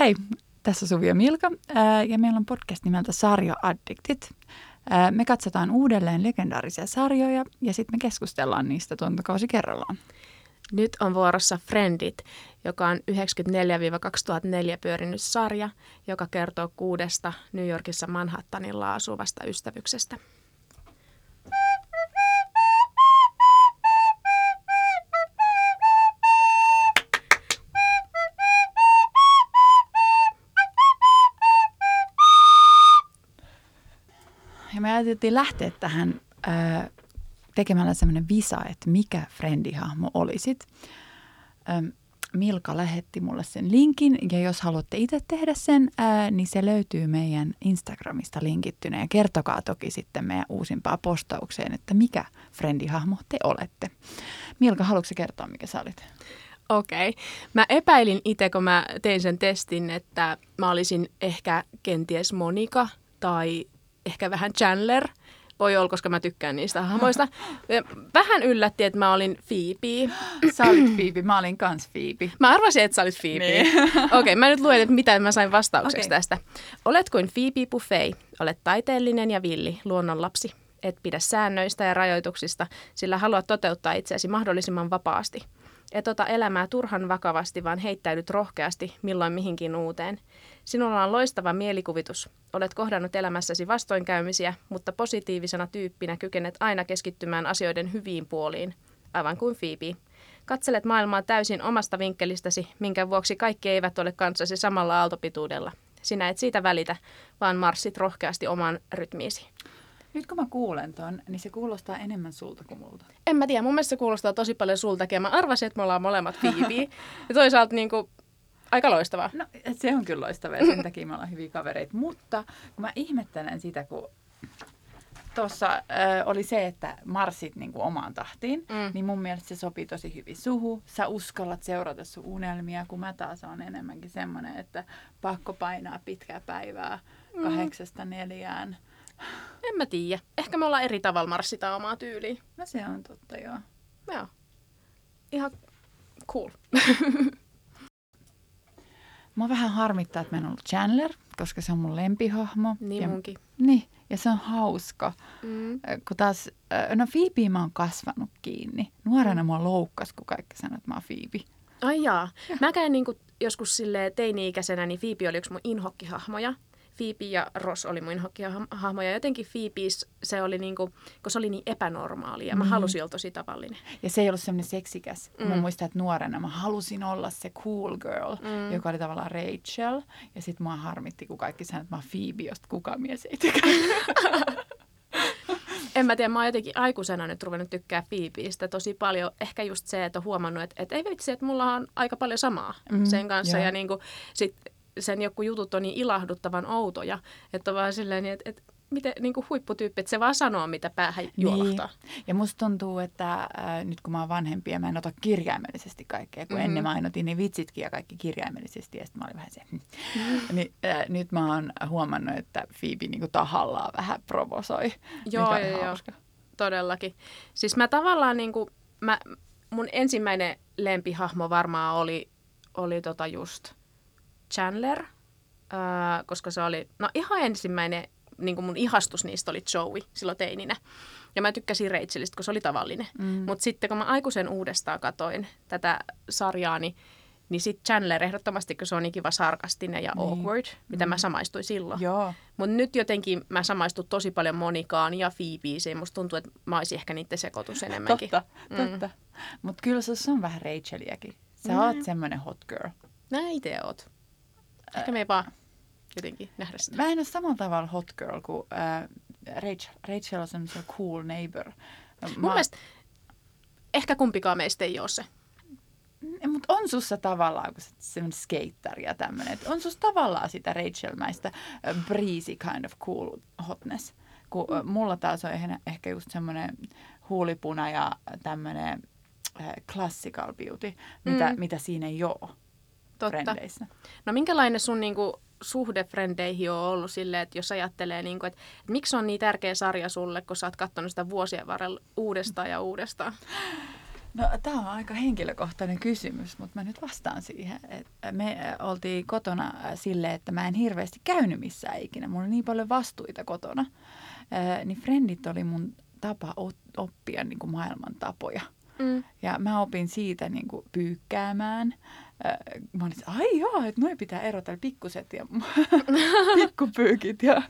Hei, tässä Suvi ja Milka ja meillä on podcast nimeltä Sarja Addictit. Me katsotaan uudelleen legendaarisia sarjoja ja sitten me keskustellaan niistä tuontokausi kerrallaan. Nyt on vuorossa Friendit, joka on 94-2004 pyörinyt sarja, joka kertoo kuudesta New Yorkissa Manhattanilla asuvasta ystävyksestä. Ajateltiin lähteä tähän ää, tekemällä semmoinen visa, että mikä frendihahmo olisit. Ää, Milka lähetti mulle sen linkin ja jos haluatte itse tehdä sen, ää, niin se löytyy meidän Instagramista linkittynä. Ja kertokaa toki sitten meidän uusimpaa postaukseen, että mikä frendihahmo te olette. Milka, haluatko kertoa, mikä sä olit? Okei. Okay. Mä epäilin itse, kun mä tein sen testin, että mä olisin ehkä kenties Monika tai ehkä vähän Chandler. Voi olla, koska mä tykkään niistä hahmoista. Vähän yllätti, että mä olin Phoebe. Sä olit Phoebe, mä olin kans Phoebe. Mä arvasin, että sä olit Phoebe. Niin. Okei, okay, mä nyt luen, että mitä mä sain vastaukseksi okay. tästä. Olet kuin Phoebe Buffet. Olet taiteellinen ja villi, luonnonlapsi. Et pidä säännöistä ja rajoituksista, sillä haluat toteuttaa itseäsi mahdollisimman vapaasti. Et ota elämää turhan vakavasti, vaan heittäydyt rohkeasti milloin mihinkin uuteen. Sinulla on loistava mielikuvitus. Olet kohdannut elämässäsi vastoinkäymisiä, mutta positiivisena tyyppinä kykenet aina keskittymään asioiden hyviin puoliin, aivan kuin Phoebe. Katselet maailmaa täysin omasta vinkkelistäsi, minkä vuoksi kaikki eivät ole kanssasi samalla aaltopituudella. Sinä et siitä välitä, vaan marssit rohkeasti oman rytmiisi. Nyt kun mä kuulen ton, niin se kuulostaa enemmän sulta kuin multa. En mä tiedä, mun mielestä se kuulostaa tosi paljon sultakin. Ja mä arvasin, että me ollaan molemmat Phoebe. ja toisaalta niin kuin, aika loistavaa. No se on kyllä loistavaa ja sen takia me ollaan hyviä kavereita. Mutta kun mä ihmettelen sitä, kun tuossa äh, oli se, että marssit niin kuin omaan tahtiin, mm. niin mun mielestä se sopii tosi hyvin suhu. Sä uskallat seurata sun unelmia, kun mä taas on enemmänkin semmoinen, että pakko painaa pitkää päivää mm. kahdeksasta neljään. En mä tiedä. Ehkä me ollaan eri tavalla marssita omaa tyyliä. No se on totta, joo. Joo. Ihan cool. Mua vähän harmittaa, että mä en ollut Chandler, koska se on mun lempihahmo. Niin ja, munkin. Niin, ja se on hauska. Mm. Kun taas, no Phoebe mä oon kasvanut kiinni. Nuorena mm. mua loukkas, kun kaikki sanoo, että mä oon Phoebe. Ai jaa. Mä käyn niin joskus sille teini-ikäisenä, niin Phoebe oli yksi mun inhokkihahmoja. Phoebe ja Ross oli mun hahmoja. Jotenkin Phoebe se oli niinku, kun se oli niin epänormaali ja mä mm. halusin olla tosi tavallinen. Ja se ei ollut semmoinen seksikäs. Mm. Mä muistan, että nuorena mä halusin olla se cool girl, mm. joka oli tavallaan Rachel. Ja sit mua harmitti, kun kaikki sanoivat, että mä oon Phoebe, josta kukaan mies ei tykkää. en mä tiedä, mä oon jotenkin aikuisena nyt ruvennut tykkää Phoebeistä tosi paljon. Ehkä just se, että on huomannut, että, että ei vitsi, että mulla on aika paljon samaa mm, sen kanssa. Joo. Ja niin kuin, sit sen joku jutut on niin ilahduttavan outoja, että on vaan silleen, että, että miten niin kuin huipputyyppi, että se vaan sanoo, mitä päähän juolahtaa. Niin. Ja musta tuntuu, että äh, nyt kun mä oon vanhempi ja mä en ota kirjaimellisesti kaikkea, kun mm-hmm. ennen mä aina otin ne vitsitkin ja kaikki kirjaimellisesti, ja sitten mä olin vähän se, mm-hmm. niin, äh, nyt mä oon huomannut, että Phoebe niin kuin tahallaan vähän provosoi, joo, mikä joo, joo, todellakin. Siis mä tavallaan niin kuin, mä, mun ensimmäinen lempihahmo varmaan oli, oli tota just – Chandler, äh, koska se oli, no ihan ensimmäinen niin kuin mun ihastus niistä oli Joey silloin teininä. Ja mä tykkäsin Rachelista, kun se oli tavallinen. Mm. Mutta sitten kun mä aikuisen uudestaan katoin tätä sarjaa, niin, niin sitten Chandler ehdottomasti, kun se on niin kiva sarkastinen ja niin. awkward, mitä mm. mä samaistuin silloin. Mutta nyt jotenkin mä samaistun tosi paljon Monikaan ja Phoebeeseen. Musta tuntuu, että mä olisin ehkä niiden sekoitus enemmänkin. totta, mm. totta. Mutta kyllä se on vähän Racheliäkin. Sä mm. oot semmoinen hot girl. Näin itse oot. Ehkä me ei vaan jotenkin nähdä sitä. Mä en ole samalla tavalla hot girl kuin äh, Rachel. Rachel on semmoinen cool neighbor. Mä... Mun mielestä ehkä kumpikaan meistä ei ole se. Mutta on sussa tavallaan, kun semmoinen skeittari ja tämmöinen, on sussa tavallaan sitä Rachel-mäistä breezy kind of cool hotness. Kun mm. mulla taas on ehkä just semmoinen huulipuna ja tämmöinen classical beauty, mitä, mm. mitä siinä ei ole. Totta. frendeissä. No minkälainen sun niinku, suhde frendeihin on ollut silleen, että jos ajattelee, niinku, että, että miksi on niin tärkeä sarja sulle, kun sä oot katsonut sitä vuosien varrella uudestaan ja uudestaan? No, tämä on aika henkilökohtainen kysymys, mutta mä nyt vastaan siihen. Et me oltiin kotona sille, että mä en hirveästi käynyt missään ikinä. Mulla oli niin paljon vastuita kotona. Ää, niin frendit oli mun tapa oppia niin kuin maailman tapoja. Mm. Ja mä opin siitä niin kuin pyykkäämään. Mä olin, ai joo, että noin pitää erotella pikkuset ja pikkupyykit. Ja...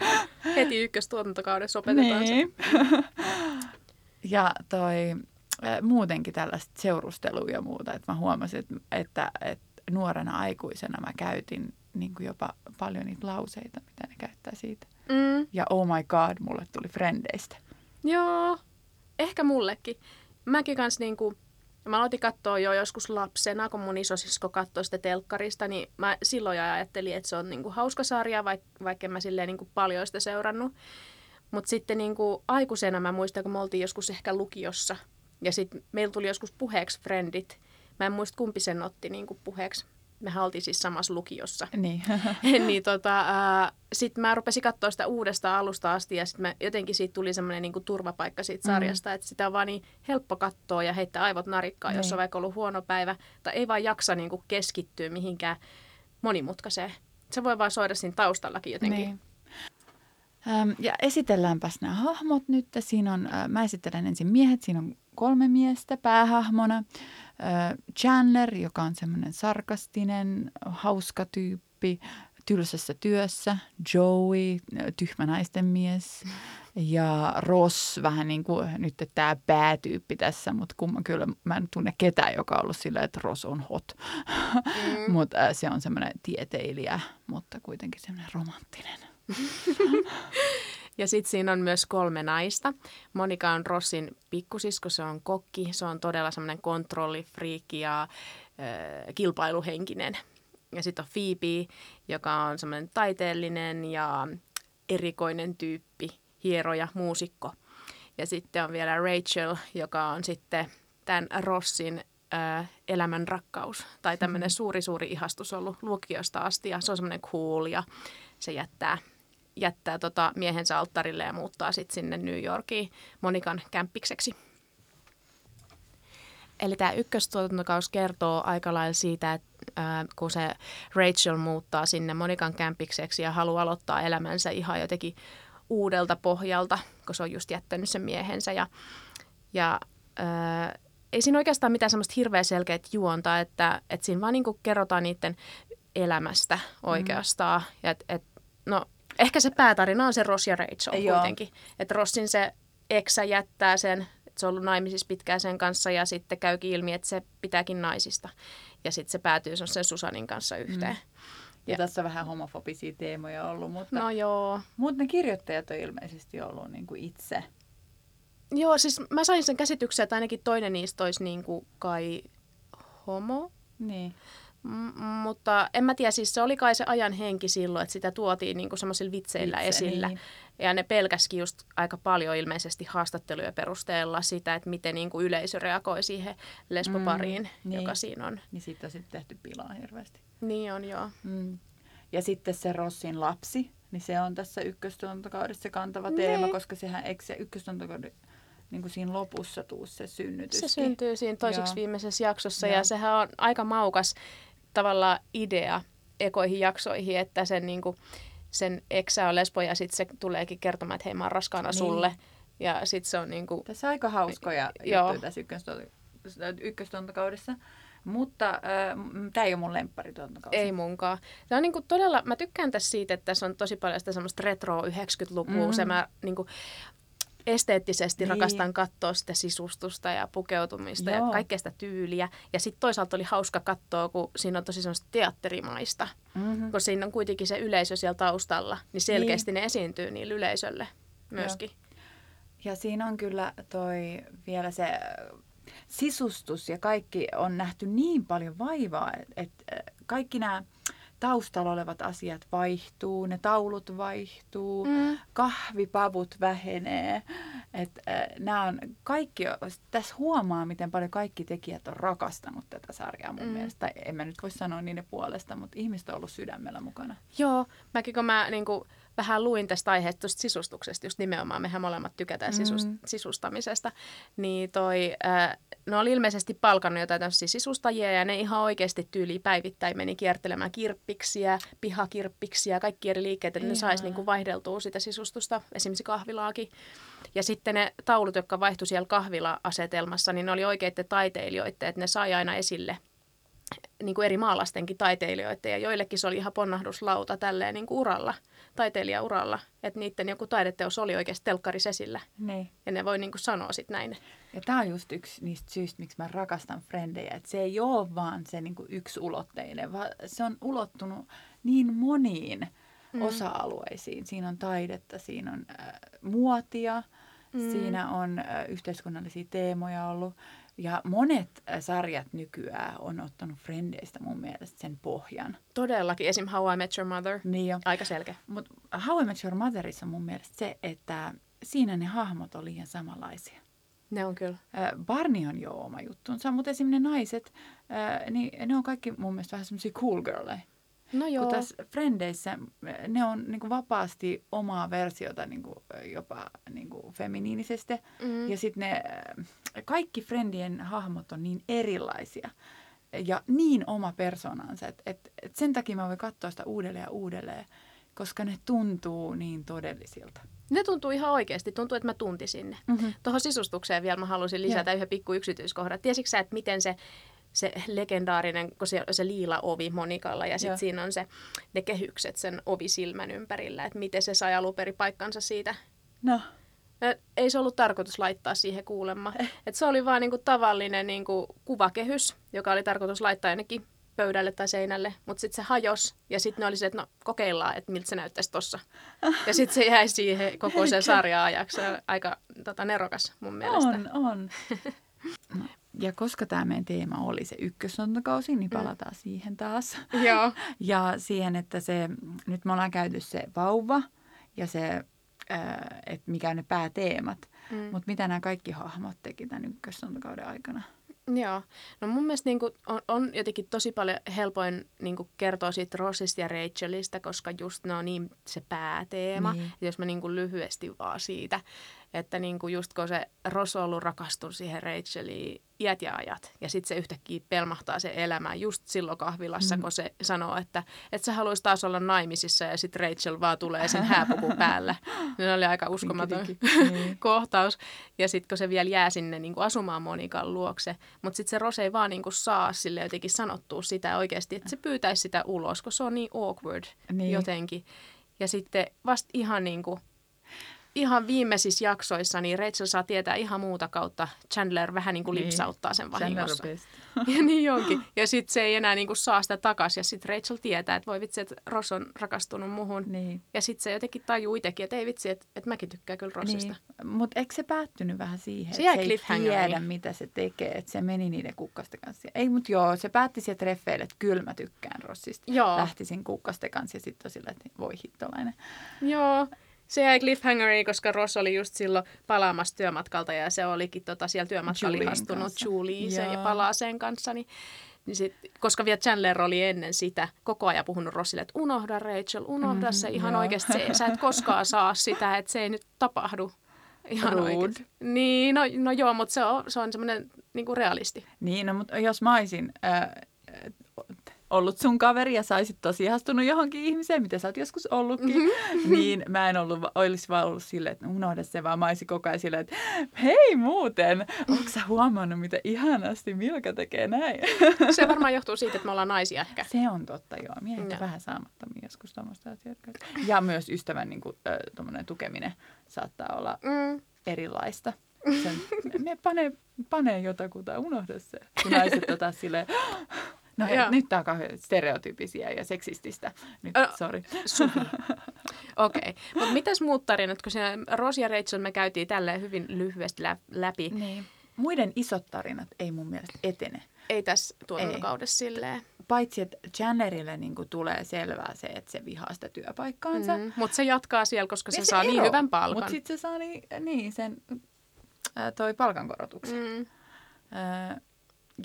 Heti ykköstuotantokaudessa opetetaan niin. se. ja toi, muutenkin tällaista seurustelua ja muuta. Että mä huomasin, että, että, että nuorena aikuisena mä käytin niin kuin jopa paljon niitä lauseita, mitä ne käyttää siitä. Mm. Ja oh my god, mulle tuli frendeistä. Joo, ehkä mullekin. Mäkin kanssa niin kuin, mä aloitin katsoa jo joskus lapsena, kun mun isosisko katsoi sitä telkkarista, niin mä silloin ajattelin, että se on niin kuin hauska sarja, vaikka, vaikka en mä silleen niin kuin paljon sitä seurannut. Mutta sitten niin kuin aikuisena mä muistan, kun me oltiin joskus ehkä lukiossa – ja sitten meillä tuli joskus puheeksi frendit. Mä en muista kumpi sen otti niin kuin puheeksi. Mehän oltiin siis samassa lukiossa. Niin. niin tota, sitten mä rupesin katsoa sitä uudesta alusta asti ja sitten jotenkin siitä tuli semmoinen niin turvapaikka siitä mm. sarjasta, mm. että sitä on vaan niin helppo katsoa ja heittää aivot narikkaan, niin. jos on vaikka ollut huono päivä. Tai ei vaan jaksa niin kuin keskittyä mihinkään monimutkaiseen. Se voi vaan soida siinä taustallakin jotenkin. Niin. Ja esitelläänpäs nämä hahmot nyt. Siinä on, mä esittelen ensin miehet, siinä on kolme miestä päähahmona. Chandler, joka on semmoinen sarkastinen, hauska tyyppi, tylsässä työssä. Joey, tyhmä naisten mies. Ja Ross, vähän niin kuin nyt tämä päätyyppi tässä, mutta kumma kyllä mä en tunne ketään, joka on ollut silleen, että Ross on hot. Mm. mutta se on semmoinen tieteilijä, mutta kuitenkin semmoinen romanttinen. Ja sitten siinä on myös kolme naista. Monika on Rossin pikkusisko, se on kokki, se on todella semmoinen kontrollifriikki ja äh, kilpailuhenkinen. Ja sitten on Phoebe, joka on semmoinen taiteellinen ja erikoinen tyyppi, hieroja, muusikko. Ja sitten on vielä Rachel, joka on sitten tämän Rossin elämän rakkaus tai tämmöinen mm-hmm. suuri suuri ihastus ollut lukiosta asti ja se on semmoinen cool ja se jättää jättää tota miehensä alttarille ja muuttaa sitten sinne New Yorkiin Monikan kämppikseksi. Eli tämä ykköstuotantokaus kertoo aika lailla siitä, että äh, kun se Rachel muuttaa sinne Monikan kämppikseksi ja haluaa aloittaa elämänsä ihan jotenkin uudelta pohjalta, kun se on just jättänyt sen miehensä. Ja, ja äh, ei siinä oikeastaan mitään semmoista hirveän selkeät juonta, että, että siinä vaan niin kerrotaan niiden elämästä oikeastaan. Mm. Ja et, et, no, Ehkä se päätarina on se Ross ja Rachel Joo. kuitenkin. Että Rossin se eksä jättää sen, että se on ollut naimisissa pitkään sen kanssa ja sitten käykin ilmi, että se pitääkin naisista. Ja sitten se päätyy sen Susanin kanssa yhteen. Mm. Ja, ja tässä on vähän homofobisia teemoja ollut, mutta, no joo. mutta ne kirjoittajat on ilmeisesti ollut niin kuin itse. Joo, siis mä sain sen käsityksen, että ainakin toinen niistä olisi niin kuin kai homo. Niin. M- mutta en mä tiedä, siis se oli kai se ajan henki silloin, että sitä tuotiin niinku semmoisilla vitseillä Vitse, esillä. Niin. Ja ne pelkäskin just aika paljon ilmeisesti haastatteluja perusteella sitä, että miten niinku yleisö reagoi siihen lesbopariin, mm, niin. joka siinä on. Niin siitä on sitten tehty pilaa hirveästi. Niin on, joo. Mm. Ja sitten se Rossin lapsi, niin se on tässä ykköstuntokaudessa se kantava ne. teema, koska sehän eikö se ykköstuntokaudessa niin kuin siinä lopussa tuu se synnytys. Se syntyy siinä toiseksi Joo. viimeisessä jaksossa Joo. ja sehän on aika maukas tavallaan idea ekoihin jaksoihin, että sen, niin kuin, sen eksä on lesbo ja sitten se tuleekin kertomaan, että hei mä oon raskaana niin. sulle. Ja sitten se on niin kuin... Tässä on aika hauskoja juttuja tässä ykköstuntokaudessa. Mutta äh, tämä ei ole mun lempparituntokaus. Ei munkaan. Tämä on niinku todella, mä tykkään tässä siitä, että tässä on tosi paljon sitä semmoista retro 90-lukua. Mm. Se mä niinku, esteettisesti niin. rakastan katsoa sitä sisustusta ja pukeutumista Joo. ja kaikkea sitä tyyliä. Ja sitten toisaalta oli hauska katsoa, kun siinä on tosi semmoista teatterimaista. Mm-hmm. Kun siinä on kuitenkin se yleisö siellä taustalla, niin selkeästi niin. ne esiintyy niille yleisölle myöskin. Joo. Ja siinä on kyllä toi vielä se sisustus ja kaikki on nähty niin paljon vaivaa, että et kaikki nämä taustalla olevat asiat vaihtuu, ne taulut vaihtuu, mm. kahvipavut vähenee. Et, äh, nämä on kaikki, tässä huomaa, miten paljon kaikki tekijät on rakastanut tätä sarjaa mun mm. mielestä. Tai en mä nyt voi sanoa niiden puolesta, mutta ihmiset on ollut sydämellä mukana. Joo, mäkin kun mä niin kuin, vähän luin tästä aiheesta sisustuksesta, just nimenomaan, mehän molemmat tykätään sisust, Mm. sisustamisesta, niin toi, äh, ne oli ilmeisesti palkannut jotain tämmöisiä sisustajia ja ne ihan oikeasti tyyli päivittäin meni kiertelemään kirppiksiä, pihakirppiksiä, kaikki eri liikkeet, että ne saisi niinku vaihdeltua sitä sisustusta, esimerkiksi kahvilaakin. Ja sitten ne taulut, jotka vaihtui siellä kahvila-asetelmassa, niin ne oli oikeiden taiteilijoiden, että ne sai aina esille niin kuin eri maalastenkin taiteilijoiden ja joillekin se oli ihan ponnahduslauta tälleen niin kuin uralla, taiteilijauralla, että niiden joku taideteos oli oikeasti telkkaris esillä Niin. ja ne voi niin kuin sanoa sitten näin. Ja tämä on just yksi niistä syistä, miksi mä rakastan frendejä. Että se ei ole vaan se niinku yksi ulotteinen, vaan se on ulottunut niin moniin mm. osa-alueisiin. Siinä on taidetta, siinä on äh, muotia, mm. siinä on äh, yhteiskunnallisia teemoja ollut. Ja monet äh, sarjat nykyään on ottanut frendeistä mun mielestä sen pohjan. Todellakin, esim. How I Met Your Mother, Niin jo. aika selkeä. Mutta How I Met Your Motherissa on mun mielestä se, että siinä ne hahmot on liian samanlaisia. Ne on kyllä. Äh, Barney on jo oma juttunsa, mutta esimerkiksi ne naiset, äh, niin ne on kaikki mun mielestä vähän semmoisia cool girleja. No joo. Kun tässä Frendeissä äh, ne on niinku vapaasti omaa versiota niinku, äh, jopa niinku feminiinisesti. Mm. Ja sitten ne äh, kaikki Friendien hahmot on niin erilaisia ja niin oma persoonansa, että et, et sen takia mä voin katsoa sitä uudelleen ja uudelleen, koska ne tuntuu niin todellisilta. Ne tuntuu ihan oikeasti. Tuntuu, että mä tuntisin ne. Mm-hmm. Tuohon sisustukseen vielä mä halusin lisätä yhden pikku yksityiskohdan. Tiesitkö sä, että miten se, se legendaarinen, kun se, se liila ovi Monikalla ja sitten siinä on se, ne kehykset sen ovisilmän ympärillä, että miten se sai alun perin paikkansa siitä. No, Ei se ollut tarkoitus laittaa siihen kuulemma. Et se oli vaan niinku tavallinen niinku kuvakehys, joka oli tarkoitus laittaa jonnekin pöydälle tai seinälle, mutta sitten se hajosi ja sitten ne oli se, että no kokeillaan, että miltä se näyttäisi tossa. Ja sitten se jäi siihen koko sen sarjan ajaksi. Aika tota, nerokas mun mielestä. on, on. No, ja koska tämä meidän teema oli se ykkössontokausi, niin palataan mm. siihen taas. Joo. Ja siihen, että se, nyt me ollaan käyty se vauva ja se, että mikä on ne pääteemat. Mm. Mutta mitä nämä kaikki hahmot teki tämän ykkössontokauden aikana? Joo. No mun mielestä niin kuin on, on jotenkin tosi paljon helpoin niin kuin kertoa siitä Rossista ja Rachelista, koska just ne on niin se pääteema. Niin. Ja jos mä niin kuin lyhyesti vaan siitä, että niin kuin just kun se ollut rakastunut siihen Racheliin iät ja ajat, ja sitten se yhtäkkiä pelmahtaa se elämä just silloin kahvilassa, mm. kun se sanoo, että, että se haluaisi taas olla naimisissa, ja sitten Rachel vaan tulee sen hääpukun päällä. Ne oli aika uskomaton Niin. kohtaus. Ja sitten kun se vielä jää sinne niin kuin asumaan Monikan luokse. Mutta sitten se Rose ei vaan niin kuin saa sille jotenkin sanottua sitä oikeasti, että se pyytäisi sitä ulos, kun se on niin awkward Niin. jotenkin. Ja sitten vasta ihan niin kuin, ihan viimeisissä jaksoissa, niin Rachel saa tietää ihan muuta kautta. Chandler vähän niin kuin Niin. lipsauttaa sen vahingossa. Ja niin onkin. Ja sitten se ei enää niin kuin saa sitä takaisin. Ja sitten Rachel tietää, että voi vitsi, että Ross on rakastunut muhun. Niin. Ja sitten se jotenkin tajuu itsekin, että ei vitsi, että, että mäkin tykkään kyllä Rossista. Niin. Mutta eikö se päättynyt vähän siihen, Se että se ei tiedä, mitä se tekee, että se meni niiden kukkasten kanssa. Ei, mutta joo, se päätti sieltä treffeille, että kyllä mä tykkään Rossista. Joo. Lähtisin kukkasten kanssa ja sitten on silleen, että voi hittolainen. Joo, se jäi cliffhangeriin, koska Ross oli just silloin palaamassa työmatkalta ja se olikin tota siellä työmatkalla Julien ihastunut kanssa. Julieseen ja Joo. Palaaseen kanssa. Niin, niin sit, koska vielä Chandler oli ennen sitä koko ajan puhunut Rossille, että unohda Rachel, unohda Mhm, se ihan joo. oikeasti. Se, sä et koskaan saa sitä, että se ei nyt tapahdu. Ihan oikeasti. Niin, no, no joo, mutta se on, se on semmoinen niin realisti. Niin, no, mutta jos mä olisin äh, ollut sun kaveri ja saisit tosi ihastunut johonkin ihmiseen, mitä sä oot joskus ollutkin, Mhm. niin mä en ollut, olisi vaan ollut silleen, että unohda se, vaan mä olisin koko ajan silleen, että hei muuten, onko sä huomannut, mitä ihanasti Milka tekee näin? Se varmaan johtuu siitä, että me ollaan naisia ehkä. Se on totta, joo. Miehet on vähän saamattomia joskus tuommoista asioita. Ja myös ystävän niin kuin, äh, tukeminen saattaa olla Mm. erilaista. Sen, ne panee, panee jotakuta, unohda se. Kun naiset on taas silleen, no hei, Joo. nyt tää on kauhean stereotyypisiä ja seksististä. Nyt, Ö, sorry. Okei. Okay. Mutta mitäs muut tarinat, kun siinä Ross ja Rachel me käytiin tälleen hyvin lyhyesti lä- läpi. Niin. Muiden isot tarinat ei mun mielestä etene. Ei tässä tuotantokaudessa silleen. Paitsi, että Chandlerille niin tulee selvää se, että se vihaa sitä työpaikkaansa. Mm. Mutta se jatkaa siellä, koska se, Ja saa niin ero. hyvän palkan. Mutta sitten se saa niin, niin sen, ää, toi palkankorotuksen. Mm. Ää,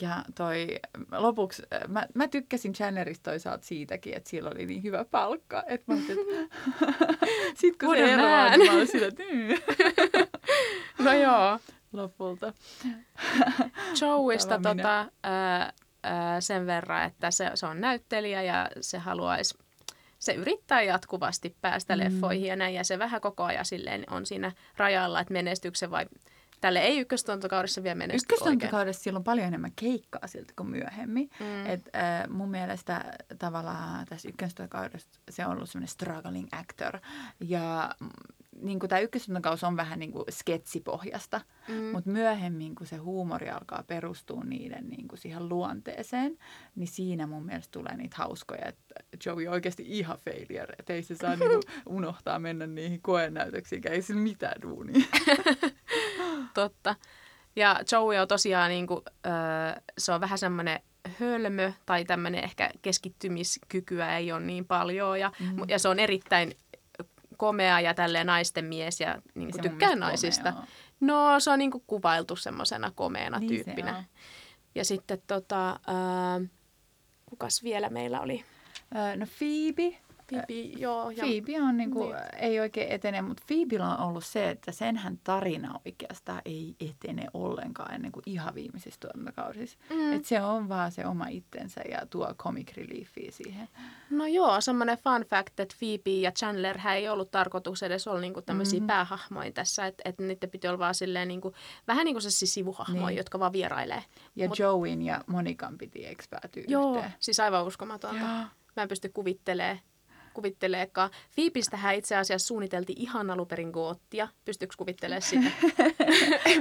ja toi lopuksi, mä, mä tykkäsin Chandlerista toisaalta siitäkin, että sillä oli niin hyvä palkka. Että mä että sit kun se eroaa, niin mä olin sillä, että No joo. Lopulta. Joeista tota, ää, ää, sen verran, että se, se on näyttelijä ja se haluaisi se yrittää jatkuvasti päästä mm. leffoihin ja näin, ja se vähän koko ajan silleen on siinä rajalla, että menestyksen vai Tälle ei ykköstuntokaudessa vielä menesty Ykköstuntokaudessa sillä on paljon enemmän keikkaa siltä kuin myöhemmin. Mm. Et, äh, mun mielestä tavallaan tässä ykköstuntokaudessa se on ollut semmoinen struggling actor. Ja niin tämä ykköstuntokaus on vähän niin kuin sketsipohjasta, mm. mutta myöhemmin, kun se huumori alkaa perustua niiden niin kuin siihen luonteeseen, niin siinä mun mielestä tulee niitä hauskoja, että Joey on oikeasti ihan failure, että ei se saa niin kuin unohtaa mennä niihin koenäytöksiin, ei sillä mitään duunia. Totta. Ja Joey on tosiaan, niin kuin, äh, se on vähän semmoinen hölmö tai tämmöinen ehkä keskittymiskykyä ei ole niin paljon ja, mm. ja se on erittäin komea ja tälleen naisten mies ja niin kuin tykkää naisista. Komea, no se on niin kuin kuvailtu semmoisena komeena niin tyyppinä. Ja sitten tota, äh, kukas vielä meillä oli? No Phoebe Phoebe, joo. Ja... Phoebe on niinku, niin. ei oikein etene, mutta Phoebella on ollut se, että senhän tarina oikeastaan ei etene ollenkaan ennen kuin ihan viimeisissä tuotantokausissa. Mm. Et se on vaan se oma itsensä ja tuo comic reliefia siihen. No joo, semmoinen fun fact, että Phoebe ja Chandler ei ollut tarkoitus edes olla niinku tämmöisiä mm-hmm. päähahmoja tässä, että et niiden piti olla vaan silleen niinku, vähän niin kuin se sivuhahmoja, niin. jotka vaan vierailee. Ja Mut... Joeyn ja Monikan piti ekspäätyä Joo, yhteen. siis aivan uskomatonta. Joo. Mä en pysty kuvittelemaan kuvitteleekaan. Fiipistähän itse asiassa suunniteltiin ihan aluperin goottia. Pystyykö kuvittelemaan sitä?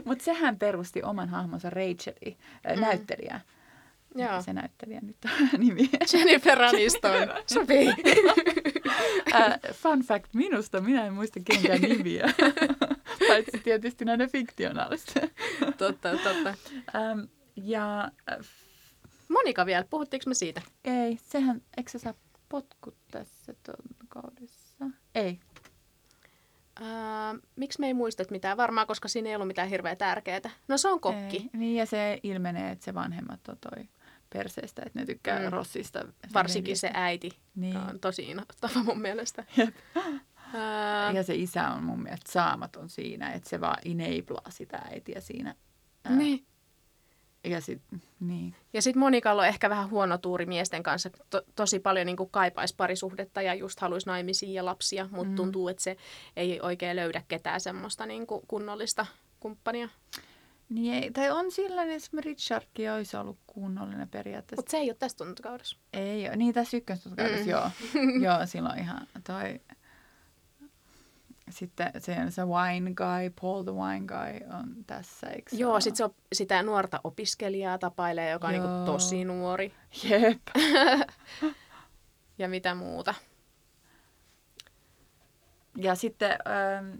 Mutta sehän perusti oman hahmonsa Racheli, äh, mm. näyttelijä. Joo. se näyttelijä nyt on nimi? Jennifer Aniston. Sopii. uh, fun fact minusta, minä en muista kenkään nimiä. Paitsi tietysti näiden fiktionaalista. totta, totta. Um, ja... Uh, Monika vielä, puhuttiinko me siitä? Ei, sehän, eikö se saa potkut tässä kaudessa? Ei. Uh, miksi me ei muista mitään? Varmaan, koska siinä ei ollut mitään hirveä tärkeää. No se on kokki. Ei. Niin ja se ilmenee, että se vanhemmat on toi perseestä, että ne tykkää mm. Rossista. Varsinkin se äiti niin. on tosi inhottava mun mielestä. Jep. Uh, ja se isä on mun mielestä saamaton siinä, että se vaan enablaa sitä äitiä siinä. Niin. Ja sitten niin. Ja sit Monikalla on ehkä vähän huono tuuri miesten kanssa. To, tosi paljon niin kaipaisi parisuhdetta ja just haluaisi naimisia ja lapsia, mutta mm. tuntuu, että se ei oikein löydä ketään semmoista niin kunnollista kumppania. Niin ei, tai on sellainen, että Richardkin olisi ollut kunnollinen periaatteessa. Mutta se ei ole tässä tuntokaudessa. Ei ole. Niin tässä ykköstuntokaudessa, mm. joo. joo, silloin ihan toi sitten se, se wine guy, Paul the wine guy on tässä, eikö Joo, sitten se on, sitä nuorta opiskelijaa tapailee, joka Joo. on niin tosi nuori. Jep. ja mitä muuta. Ja sitten ähm,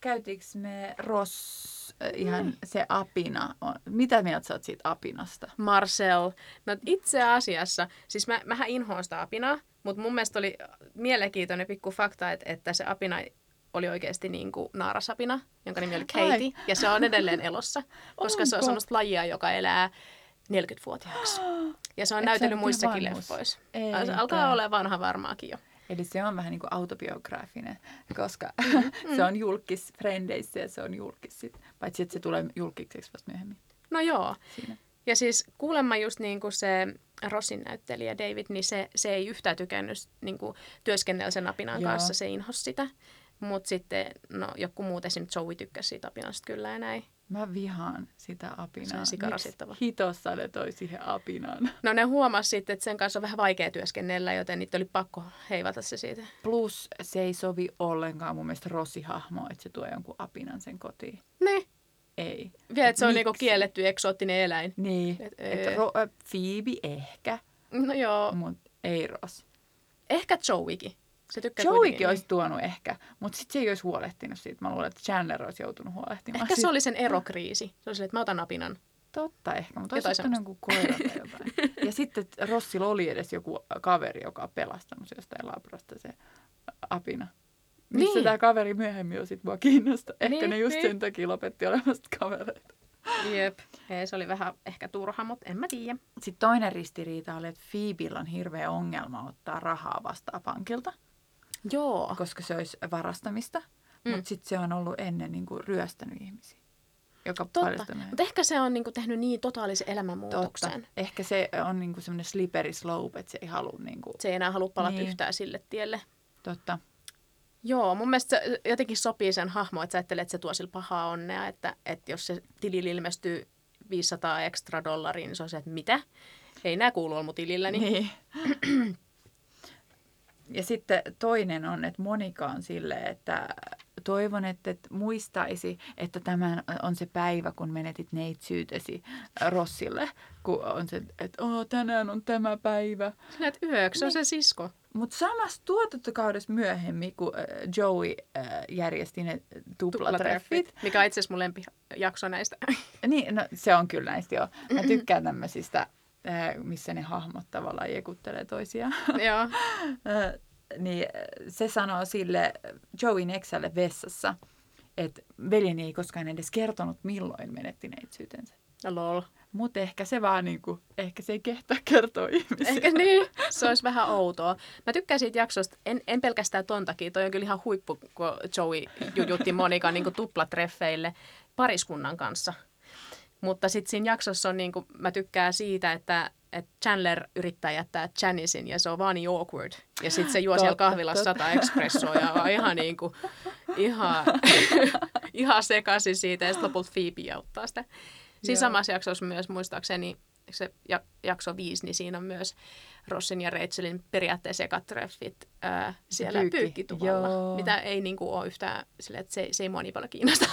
käytiinkö me Ross äh, ihan mm. se apina? On. Mitä mieltä sä oot siitä apinasta? Marcel. No itse asiassa, siis mä, mähän inhoan sitä apinaa, mutta mun mielestä oli mielenkiintoinen pikku fakta, että, että se apina oli oikeasti niin kuin naarasapina, jonka nimi oli Katie, Ai. ja se on edelleen elossa, koska Onko? se on sellaista lajia, joka elää 40-vuotiaaksi. Ja se on Et näytellyt muissakin leffoissa. Alkaa olla vanha varmaakin jo. Eli se on vähän niin kuin autobiografinen, koska mm. se on julkis frendeissä ja se on julkis sit. Paitsi, että se tulee julkiseksi vasta myöhemmin. No joo. Siinä. Ja siis kuulemma just niin kuin se Rossin näyttelijä David, niin se, se ei yhtään tykännyt niin kuin työskennellä sen apinan Joo. kanssa, se inhos sitä. Mutta sitten, no joku muut esim. Joey tykkäsi siitä apinasta kyllä ja näin. Mä vihaan sitä apinaa. Se on sikarasittava. hitossa ne toi siihen apinaan? No ne huomasi sitten, että sen kanssa on vähän vaikea työskennellä, joten niitä oli pakko heivata se siitä. Plus se ei sovi ollenkaan mun mielestä Rossi-hahmo, että se tuo jonkun apinan sen kotiin. Ne. Ei. Vielä, että se on niinku kielletty eksoottinen eläin. Niin. Et, et ro- Phoebe ehkä. No joo. Mutta ei Ross. Ehkä Joeykin. Se tykkää Joeykin olisi tuonut ehkä, mutta sitten se ei olisi huolehtinut siitä. Mä luulen, että Chandler olisi joutunut huolehtimaan Ehkä se oli sen erokriisi. Se oli se, että mä otan apinan. Totta ehkä, mutta olisi ottanut joku koira tai jotain. ja sitten Rossilla oli edes joku kaveri, joka on pelastanut jostain labrasta se apina. Missä niin. tämä kaveri myöhemmin on sitten mua kiinnosta. Ehkä niin, ne just niin. sen takia lopetti olemasta kavereita. Jep. Ei, se oli vähän ehkä turha, mutta en mä tiedä. Sitten toinen ristiriita oli, että Phoebella on hirveä ongelma ottaa rahaa vastaan pankilta, Joo. koska se olisi varastamista. Mm. Mutta sitten se on ollut ennen niin kuin ryöstänyt ihmisiä. Joka Totta. Mutta ehkä se on niinku tehnyt niin totaalisen Totta. elämänmuutoksen. Ehkä se on niin kuin semmoinen slippery slope, että se ei halua niin kuin, Se ei enää halua palata Niin. yhtään sille tielle. totta. Joo, mun mielestä se jotenkin sopii sen hahmo, että sä ajattelet, että se tuo sillä pahaa onnea, että, että jos se tilille ilmestyy 500 ekstra dollaria, niin se on se, että mitä? Ei nämä kuulu mun tililläni. Niin. ja sitten toinen on, että Monika on silleen, että toivon, että et muistaisi, että tämä on se päivä, kun menetit neitsyytesi Rossille, kun on se, että oh, tänään on tämä päivä. Että yöksi se on se sisko. Mutta samassa tuotantokaudessa myöhemmin, kun äh, Joey äh, järjesti ne tuplatreffit, Mikä on itse asiassa mun lempijakso näistä. Niin, no, se on kyllä näistä joo. Mä tykkään tämmöisistä, missä ne hahmot tavallaan jekuttelee toisiaan. Joo. Äh, niin äh, se sanoo sille Joeyn eksälle vessassa, että veljeni ei koskaan edes kertonut, milloin menetti neitsyytensä. Lol. Mutta ehkä se vaan niinku, ehkä se ei kehtaa kertoa ihmisille. Ehkä niin. Se olisi vähän outoa. Mä tykkään siitä jaksosta, en, en pelkästään ton takia. Toi on kyllä ihan huippu, kun Joey jujutti Monika niin tuplatreffeille pariskunnan kanssa. Mutta sitten siinä jaksossa on, niin kuin, mä tykkään siitä, että, että Chandler yrittää jättää Janicein ja se on vaan niin awkward. Ja sitten se juo siellä kahvilassa totta. sata espressoa ja on ihan niin kuin, ihan, ihan sekaisin siitä ja sitten lopulta Phoebe auttaa sitä. Siinä Joo. samassa jaksossa myös muistaakseni se ja- jakso viisi, niin siinä on myös Rossin ja Rachelin periaatteessa ekat treffit ää, siellä pyykki. pyykkituvalla, Joo. mitä ei niinku ole yhtään sille, että se, se ei mua niin paljon kiinnosta.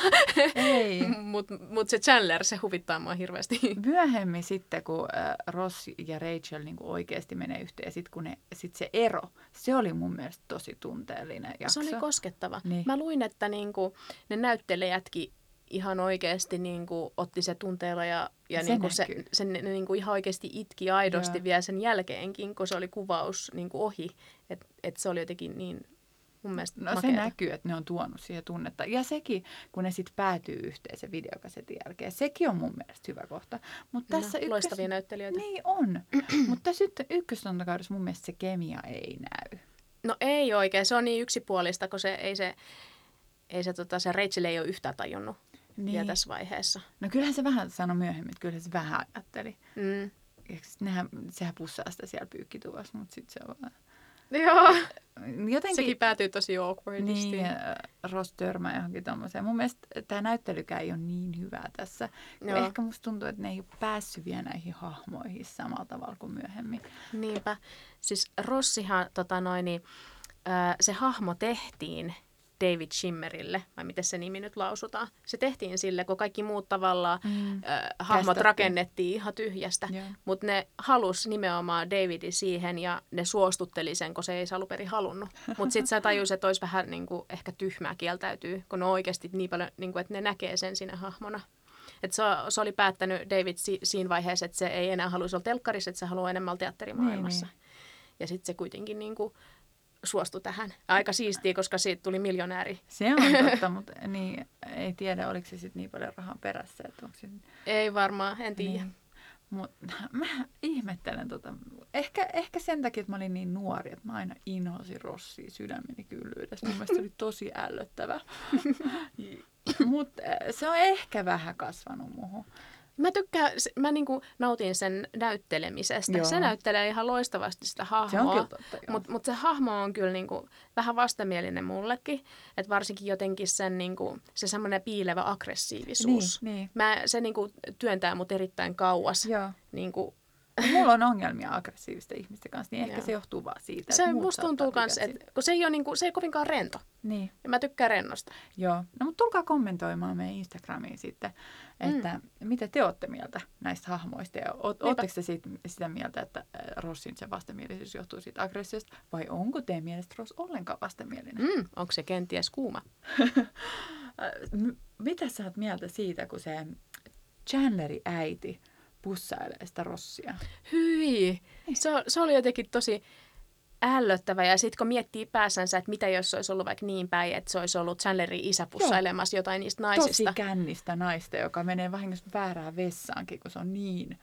Ei. Mutta mut se Chandler, se huvittaa mua hirveästi. Myöhemmin sitten, kun äh, Ross ja Rachel niin oikeasti menee yhteen ja sitten kun ne, sit se ero, se oli mun mielestä tosi tunteellinen jakso. Se oli koskettava. Niin. Mä luin, että niinku, ne näyttelijätkin ihan oikeasti niinku, otti se tunteella ja, ja Se se, näkyy. se, ne, ne niinku, ihan oikeasti itki aidosti Joo. vielä sen jälkeenkin, kun se oli kuvaus niinku, ohi. Että et se oli jotenkin niin mun mielestä No se makeeta. näkyy, että ne on tuonut siihen tunnetta. Ja sekin, kun ne sitten päätyy yhteen sen videokasetin jälkeen, sekin on mun mielestä hyvä kohta. Mutta No, tässä loistavia näyttelijöitä. Niin on. Mutta tässä nyt ykköstontokaudessa mun mielestä se kemia ei näy. No ei oikein, se on niin yksipuolista, kun se ei se, ei se, tota, se Rachel ei ole yhtään tajunnut niin. vielä tässä vaiheessa. No kyllähän se vähän sanoi myöhemmin, että kyllähän se vähän ajatteli. Mm. Nehän, sehän pussaa sitä siellä pyykkituvassa, mutta sitten se on vaan... Joo. Jotenkin... Sekin päätyy tosi awkwardisti. Niin, ja Ross törmää johonkin tommoseen. Mun mielestä tämä näyttelykään ei ole niin hyvää tässä. Joo. Ehkä musta tuntuu, että ne ei ole päässyt vielä näihin hahmoihin samalla tavalla kuin myöhemmin. Niinpä. Siis Rossihan, tota noin, niin, ää, se hahmo tehtiin David Schimmerille, vai miten se nimi nyt lausutaan. Se tehtiin sille, kun kaikki muut tavallaan Mm. ää, hahmot Kästettiin. rakennettiin ihan tyhjästä. Joo. Mutta ne halus nimenomaan Davidin siihen ja ne suostutteli sen, kun se ei alun perin halunnut. Mutta sitten sä tajusit, että olisi vähän niin kuin, ehkä tyhmää kieltäytyy, kun ne on oikeasti niin paljon, niin kuin, että ne näkee sen siinä hahmona. Et se, se oli päättänyt David si, siinä vaiheessa, että se ei enää haluaisi olla telkkarissa, että se haluaa enemmän teatterimaailmassa. Niin, Ja sitten se kuitenkin niin kuin, suostui tähän. Aika siistiä, koska siitä tuli miljonääri. Se on totta, mutta niin, ei tiedä, oliko se sitten niin paljon rahan perässä. Että onko se... Ei varmaan, en tiedä. niin. Mut, mä ihmettelen tota. Ehkä, ehkä sen takia, että mä olin niin nuori, että mä aina inhosin Rossia sydämeni kyllyydestä. Mun mielestä se oli tosi ällöttävä. Mutta se on ehkä vähän kasvanut muuhun. Mä tykkään, mä niinku nautin sen näyttelemisestä. Joo. Se näyttelee ihan loistavasti sitä hahmoa. Mutta mut se hahmo on kyllä niinku vähän vastenmielinen mullekin. Että varsinkin jotenkin sen niinku, se semmoinen piilevä aggressiivisuus. Niin, niin. Mä, se niinku työntää mut erittäin kauas. Joo. Niinku, Mulla on ongelmia aggressiivisten ihmisten kanssa, niin ehkä Joo. se johtuu vaan siitä. se musta tuntuu kans, että kun se ei ole niinku, se ei kovinkaan rento. Niin. Ja mä tykkään rennosta. Joo. No mutta tulkaa kommentoimaan meidän Instagramiin sitten, että mm. mitä te olette mieltä näistä hahmoista. Ja oot, ootteko te siitä, sitä mieltä, että äh, Rossin se vastenmielisyys johtuu siitä aggressiosta, vai onko teidän mielestä Ross ollenkaan vastenmielinen? Mm, onko se kenties kuuma? Äh, mitä sä oot mieltä siitä, kun se Chandleri äiti pussailee sitä Rossia? Hyi! Se, se oli jotenkin tosi... ällöttävä. Ja sitten kun miettii päässänsä, että mitä jos se olisi ollut vaikka niin päin, että se olisi ollut Chandlerin isä pussailemassa jotain niistä naisista. Tosi kännistä naista, joka menee vahingossa väärään vessaankin, kun se on niin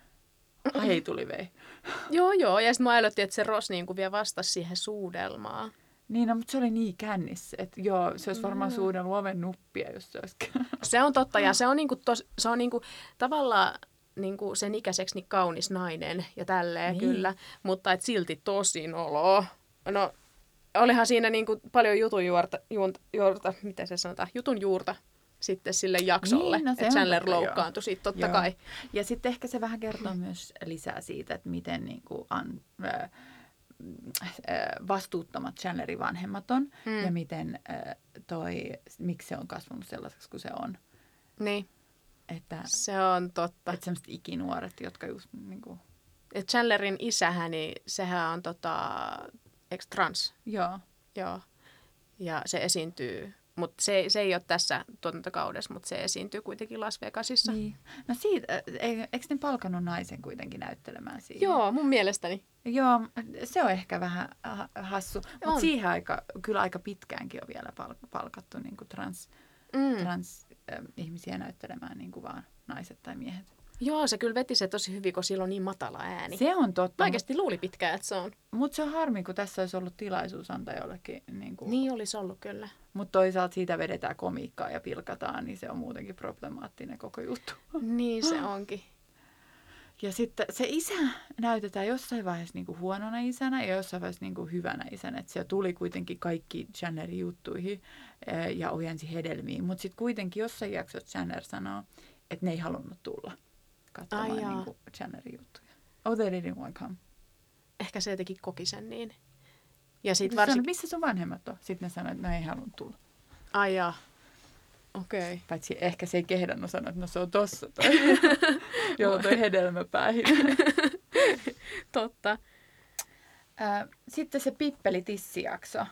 heitulivei. joo, joo. Ja sitten mä ällöttiin, että se Ross niin kuin vielä vastasi siihen suudelmaan. Niin, no, mutta se oli niin kännissä, että joo, se olisi varmaan mm. suudellut oven nuppia, jos se olisi Se on totta, ja se on, niinku tos, se on niinku, tavallaan niinku sen ikäiseksi niin kaunis nainen ja tälleen niin. kyllä, mutta et silti tosi olo. No, olihan siinä niinku paljon jutun juurta, juurta, juurta, miten se sanotaan, jutun juurta sitten sille jaksolle, niin, no että Chandler loukkaantui siitä totta joo. kai. Ja sitten ehkä se vähän kertoo myös lisää siitä, että miten niin kuin, an, äh, vastuuttomat Chandlerin vanhemmat on mm. ja miten äh, toi, miksi se on kasvanut sellaiseksi kuin se on. Niin. Että, se on totta. Että semmoiset ikinuoret, jotka just niin kuin... Et Chandlerin isähän, niin sehän on tota, eikö trans? Joo. Joo. Ja se esiintyy mutta se, se ei ole tässä tuotantokaudessa, mutta se esiintyy kuitenkin Las Vegasissa. Niin. No siitä, eikö ne palkannut naisen kuitenkin näyttelemään siihen? Joo, mun mielestäni. Joo, se on ehkä vähän hassu, mutta siihen aika, kyllä aika pitkäänkin on vielä palkattu niin kuin trans, mm. trans ihmisiä näyttelemään niin kuin vaan naiset tai miehet. Joo, se kyllä veti se tosi hyvin, kun sillä on niin matala ääni. Se on totta. Mä oikeasti luuli pitkään, että se on. Mutta se on harmi, kun tässä olisi ollut tilaisuus antaa jollekin. Niin, kuin... niin olisi ollut kyllä. Mutta toisaalta siitä vedetään komiikkaa ja pilkataan, niin se on muutenkin problemaattinen koko juttu. Niin se onkin. Ja sitten se isä näytetään jossain vaiheessa niin kuin huonona isänä ja jossain vaiheessa niin kuin hyvänä isänä. Että se tuli kuitenkin kaikki Channerin juttuihin eh, ja ojensi hedelmiin. Mutta sitten kuitenkin jossain jaksossa Channer sanoo, että ne ei halunnut tulla katsomaan niin kuin Channerin juttuja. Oh, they didn't want come. Ehkä se jotenkin koki sen niin. Ja sit varsin... sanoi, missä sun vanhemmat on? Sitten ne sanoi, että no ei halunnut tulla. Ai jaa. Okei. Okay. Paitsi ehkä se ei kehdannut sanoa, että no se on tossa. Tai joo, toi hedelmäpäihin. Totta. Sitten se pippeli-tissijakso.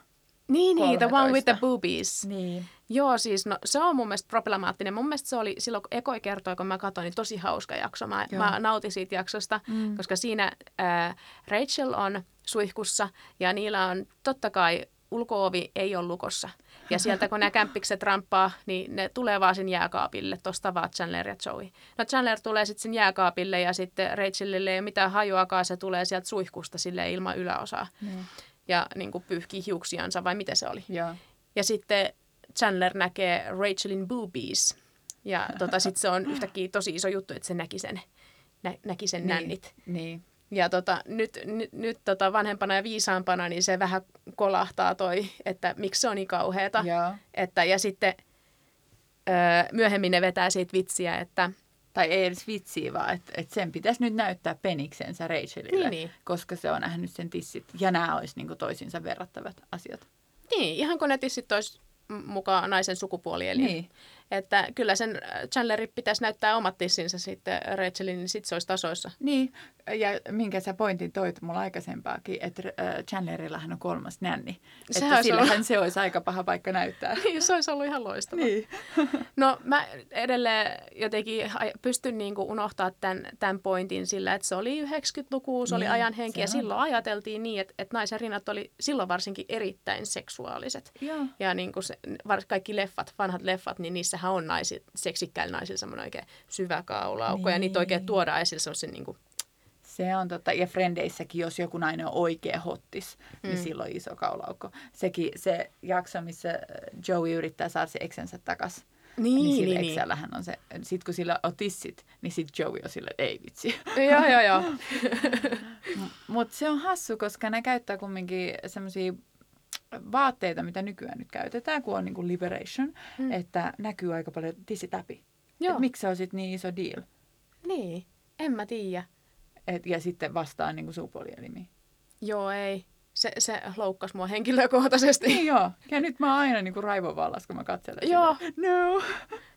Niin, niin, the one with the boobies. Niin. Joo, siis no, se on mun mielestä problemaattinen. Mun mielestä se oli silloin, kun Ekoi kertoi, kun mä katsoin, niin tosi hauska jakso. Mä, mä nautin siitä jaksosta, mm. koska siinä äh, Rachel on suihkussa ja niillä on totta kai ulkoovi ei ole lukossa. Ja sieltä kun nämä kämppikset ramppaa, niin ne tulee vaan sen jääkaapille, tuosta vaan Chandler ja Joey. No Chandler tulee sitten sen jääkaapille ja sitten Rachelille ei ole mitään hajuakaan, se tulee sieltä suihkusta sille ilman yläosaa. Mm. Ja niin kuin pyyhkii hiuksiansa, vai mitä se oli? Ja, ja sitten Chandler näkee Rachelin boobies. Ja tota, sitten se on yhtäkkiä tosi iso juttu, että se näki sen, nä, näki sen niin, nännit. Niin. Ja tota, nyt, nyt, nyt tota vanhempana ja viisaampana, niin se vähän kolahtaa toi, että miksi se on niin kauheata. Ja, Että, ja sitten öö, myöhemmin ne vetää siitä vitsiä, että... Tai ei edes vitsiä, vaan että, että sen pitäisi nyt näyttää peniksensä Rachelille, Niin, niin. koska se on nähnyt sen tissit. Ja nämä olisi niin toisiinsa verrattavat asiat. Niin, ihan kun ne tissit olisi mukaan naisen sukupuoli. Eli Niin. Että kyllä sen Chandlerin pitäisi näyttää omat tissinsä sitten Rachelin, niin sitten se olisi tasoissa. Niin, ja minkä sä pointin toit mulla aikaisempaakin, että äh, Chandlerillahan on kolmas nänni. Sehän että sillähän ollut- se olisi aika paha paikka näyttää. Niin, se olisi ollut ihan loistava. niin. No mä edelleen jotenkin pystyn niinku unohtaa tämän, tämän pointin sillä, että se oli 90-luku, se oli Niin, ajan henki ja silloin ajateltiin niin, että, että naisen rinnat oli silloin varsinkin erittäin seksuaaliset. Joo. Ja niin kuin se, kaikki leffat, vanhat leffat, niin niissähän on naisi, seksikkäillä naisilla semmoinen oikein syvä kaulaukko. Niin. Ja niitä oikein Niin. tuodaan esille semmoisen niin kuin, Se on totta. Ja Frendeissäkin, jos joku nainen on oikea hottis, mm. niin silloin iso kaulaukko. Sekin se jakso, missä Joey yrittää saada se eksensä takas. Niin, niin sillä niin, niin. on se. Sitten kun sillä on tissit, niin sitten Joey on sillä, ei vitsi. joo, joo, joo. Mutta se on hassu, koska ne käyttää kumminkin semmoisia vaatteita, mitä nykyään nyt käytetään, kun on niin kuin liberation, Mm. että näkyy aika paljon tissit läpi. Joo. Miksi se on sitten niin iso deal? Niin, en mä tiedä. Et, ja sitten vastaan niin kuin suupuolielimiin. Joo, ei. Se, se loukkasi mua henkilökohtaisesti. Niin joo. Ja nyt mä oon aina niin kuin raivovallas, kun mä katselen Joo. sitä. No.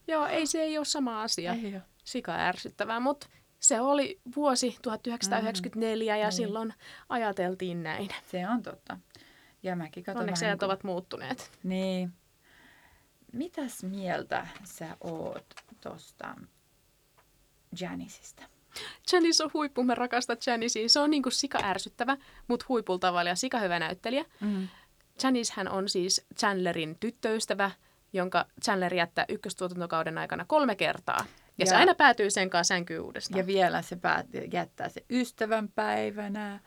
Joo, ei se ei ole sama asia. Ei ole. Sika ärsyttävää, mutta se oli vuosi 1994 mm. ja Niin. silloin ajateltiin näin. Se on totta. Ja mäkin katson Onneksi ajat niin ovat muuttuneet. Niin. Mitäs mieltä sä oot tosta Janisista? Janice on huippu, mä rakastan Janicea. Se on niinku sika ärsyttävä, mutta huipulta tavalla ja sika hyvä näyttelijä. Mm. Janice hän on siis Chandlerin tyttöystävä, jonka Chandler jättää ykköstuotantokauden aikana kolme kertaa. Ja, ja se aina päätyy sen kanssa sänkyyn uudestaan. Ja vielä se päät, jättää se ystävänpäivänä,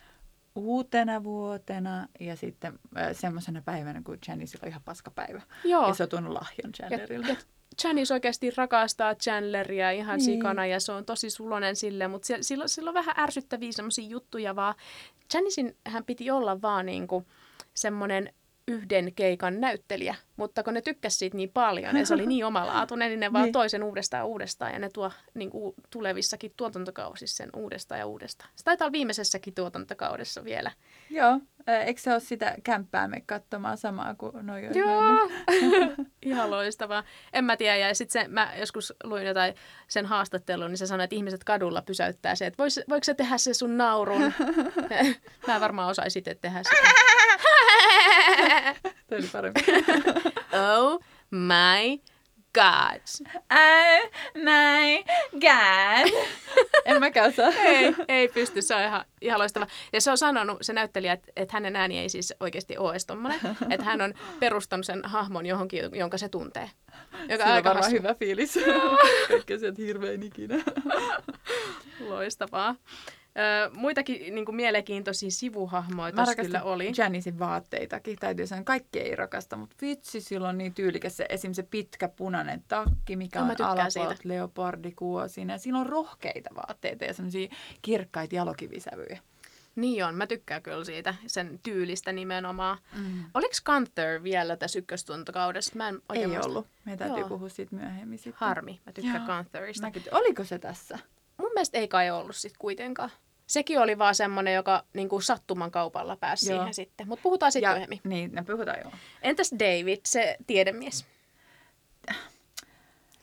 uutena vuotena ja sitten äh, semmoisena päivänä, kun Janicella on ihan paskapäivä. Joo. Ja se on tuonut lahjon Chandlerille. Ja, ja Janice oikeasti rakastaa Chandleria ihan Niin. sikana ja se on tosi sulonen sille, mutta sillä, sillä on vähän ärsyttäviä semmoisia juttuja vaan. Janicin hän piti olla vaan niinku semmoinen yhden keikan näyttelijä, mutta kun ne tykkäsi siitä niin paljon ja se oli niin omalaatuinen, niin ne vaan Niin. toisen uudestaan uudestaan ja ne tuo niin kuin, tulevissakin tuotantokausissa sen uudestaan ja uudestaan. Se taitaa olla viimeisessäkin tuotantokaudessa vielä. Joo, eikö se ole sitä kämppää me katsomaan samaa kuin noi on Joo, ihan loistavaa. En mä tiedä, ja sitten mä joskus luin jotain sen haastattelun, niin se sanoi, että ihmiset kadulla pysäyttää se, että vois, voiko se tehdä se sun naurun? mä varmaan osaisin itse tehdä sitä. Toi oli parempi. oh my god. Oh my god. en mäkään osaa. Ei, ei pysty, se on ihan, ihan loistava. Ja se on sanonut, se näyttelijä, että, että hänen ääni ei siis oikeasti ole edes tommonen. Että hän on perustanut sen hahmon johonkin, jonka se tuntee. Joka Sillä on on aika varmaan hassu. hyvä fiilis. Kaikkea sieltä hirveän ikinä. Loistavaa. Ö, muitakin niin kuin mielenkiintoisia sivuhahmoja rakastan kyllä oli. Janicin vaatteitakin. Täytyy sanoa, kaikki ei rakasta, mutta vitsi, sillä on niin tyylikäs se, esim. se pitkä punainen takki, mikä mä on siitä. leopardikuosina. Siinä on rohkeita vaatteita ja semmoisia kirkkaita jalokivisävyjä. Niin on, mä tykkään kyllä siitä, sen tyylistä nimenomaan. Mm. Oliko Gunther vielä tässä ykköstuntokaudessa? Mä en oikein Ei muista. ollut. Meidän täytyy Joo. puhua siitä myöhemmin sitten. Harmi, mä tykkään Joo. Guntherista. Mäkin, oliko se tässä? Mun mielestä ei kai ollut sit kuitenkaan. Sekin oli vaan semmoinen, joka niin kuin sattuman kaupalla pääsi Joo. siihen sitten. Mutta puhutaan sitten myöhemmin. Niin, ne puhutaan joo. Entäs David, se tiedemies?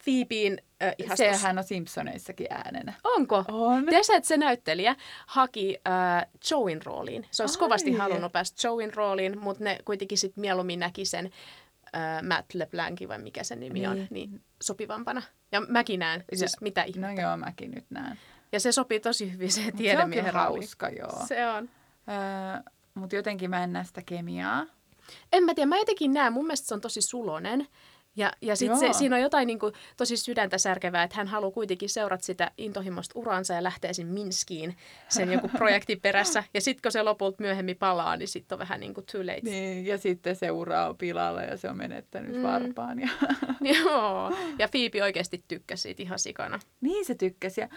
Phoebeen äh, ihastus. Sehän on Simpsoneissakin äänenä. Onko? On. Tiedätkö, että se näyttelijä haki äh, Joein rooliin. Se olisi Ai. kovasti halunnut päästä Joein rooliin, mutta ne kuitenkin sit mieluummin näki sen äh, Matt LeBlancin, vai mikä sen nimi on, Niin. Sopivampana. Ja mäkin näen, Ja- siis mitä ihmettä. No joo, mäkin nyt näen. Ja se sopii tosi hyvin se Mut Se on tiedemiehen hauska, joo. Se on. Öö, Mutta jotenkin mä en näe sitä kemiaa. En mä tiedä, mä jotenkin näen, mun mielestä se on tosi sulonen. Ja, ja sitten Joo. siinä on jotain niin kuin, tosi sydäntä särkevää, että hän haluaa kuitenkin seurata sitä intohimoista uransa ja lähtee sinne Minskiin sen joku projektin perässä. Ja sitten kun se lopulta myöhemmin palaa, niin sitten on vähän niin kuin too late. Niin, ja sitten se ura on pilalla ja se on menettänyt Mm. varpaan. Ja... Joo. Ja Phoebe oikeasti tykkäsi siitä ihan sikana. niin se tykkäsi. Ja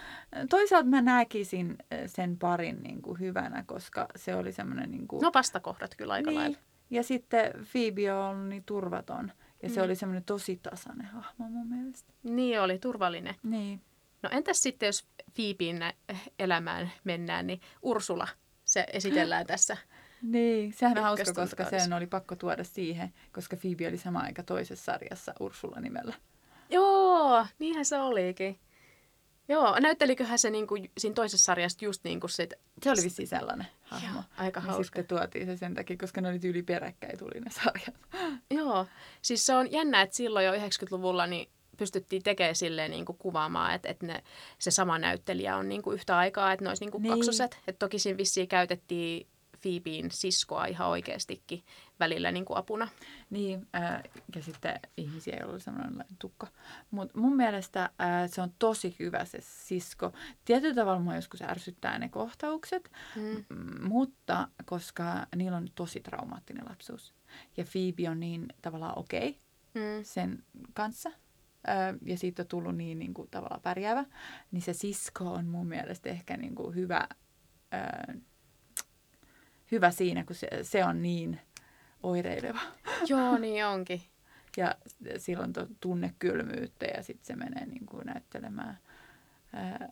toisaalta mä näkisin sen parin niin kuin hyvänä, koska se oli semmoinen... Niin kuin... No vastakohdat kyllä aika niin. lailla. Ja sitten Phoebe on niin turvaton. Ja se Mm. oli semmoinen tosi tasainen hahmo mun mielestä. Niin oli, turvallinen. Niin. No entäs sitten, jos Phoebeen nä- elämään mennään, niin Ursula, se esitellään tässä. Niin, sehän on hauska, koska sen oli pakko tuoda siihen, koska Phoebe oli sama aika toisessa sarjassa Ursula nimellä. Joo, niinhän se olikin. Joo, näytteliköhän se niinku siinä toisessa sarjassa just niin kuin sit, Se oli vissiin sellainen hahmo. Joo, aika Ja hauska. sitten tuotiin se sen takia, koska ne oli tyyli peräkkäin tuli ne sarjat. Joo, siis se on jännä, että silloin jo 90-luvulla niin pystyttiin tekemään silleen niin kuin kuvaamaan, että, että ne, se sama näyttelijä on niin kuin yhtä aikaa, että ne olisi niin kuin Niin. kaksoset. Että toki siinä vissiin käytettiin Phoebeen siskoa ihan oikeastikin välillä niin kuin apuna. Niin, ää, ja sitten ihmisiä, joilla oli semmoinen tukka. Mutta mun mielestä ää, se on tosi hyvä se sisko. Tietyllä tavalla mua joskus ärsyttää ne kohtaukset, Mm. mm, mutta koska niillä on tosi traumaattinen lapsuus. Ja Phoebe on niin tavallaan okei okay Mm. sen kanssa. ää, Ja siitä on tullut niin, niin kuin, tavallaan pärjäävä. Niin se sisko on mun mielestä ehkä niin kuin hyvä, ää, hyvä siinä, kun se, se on niin oireileva. Joo, niin onkin. Ja silloin to, tunnekylmyyttä ja sitten se menee niin kuin näyttelemään. Ää,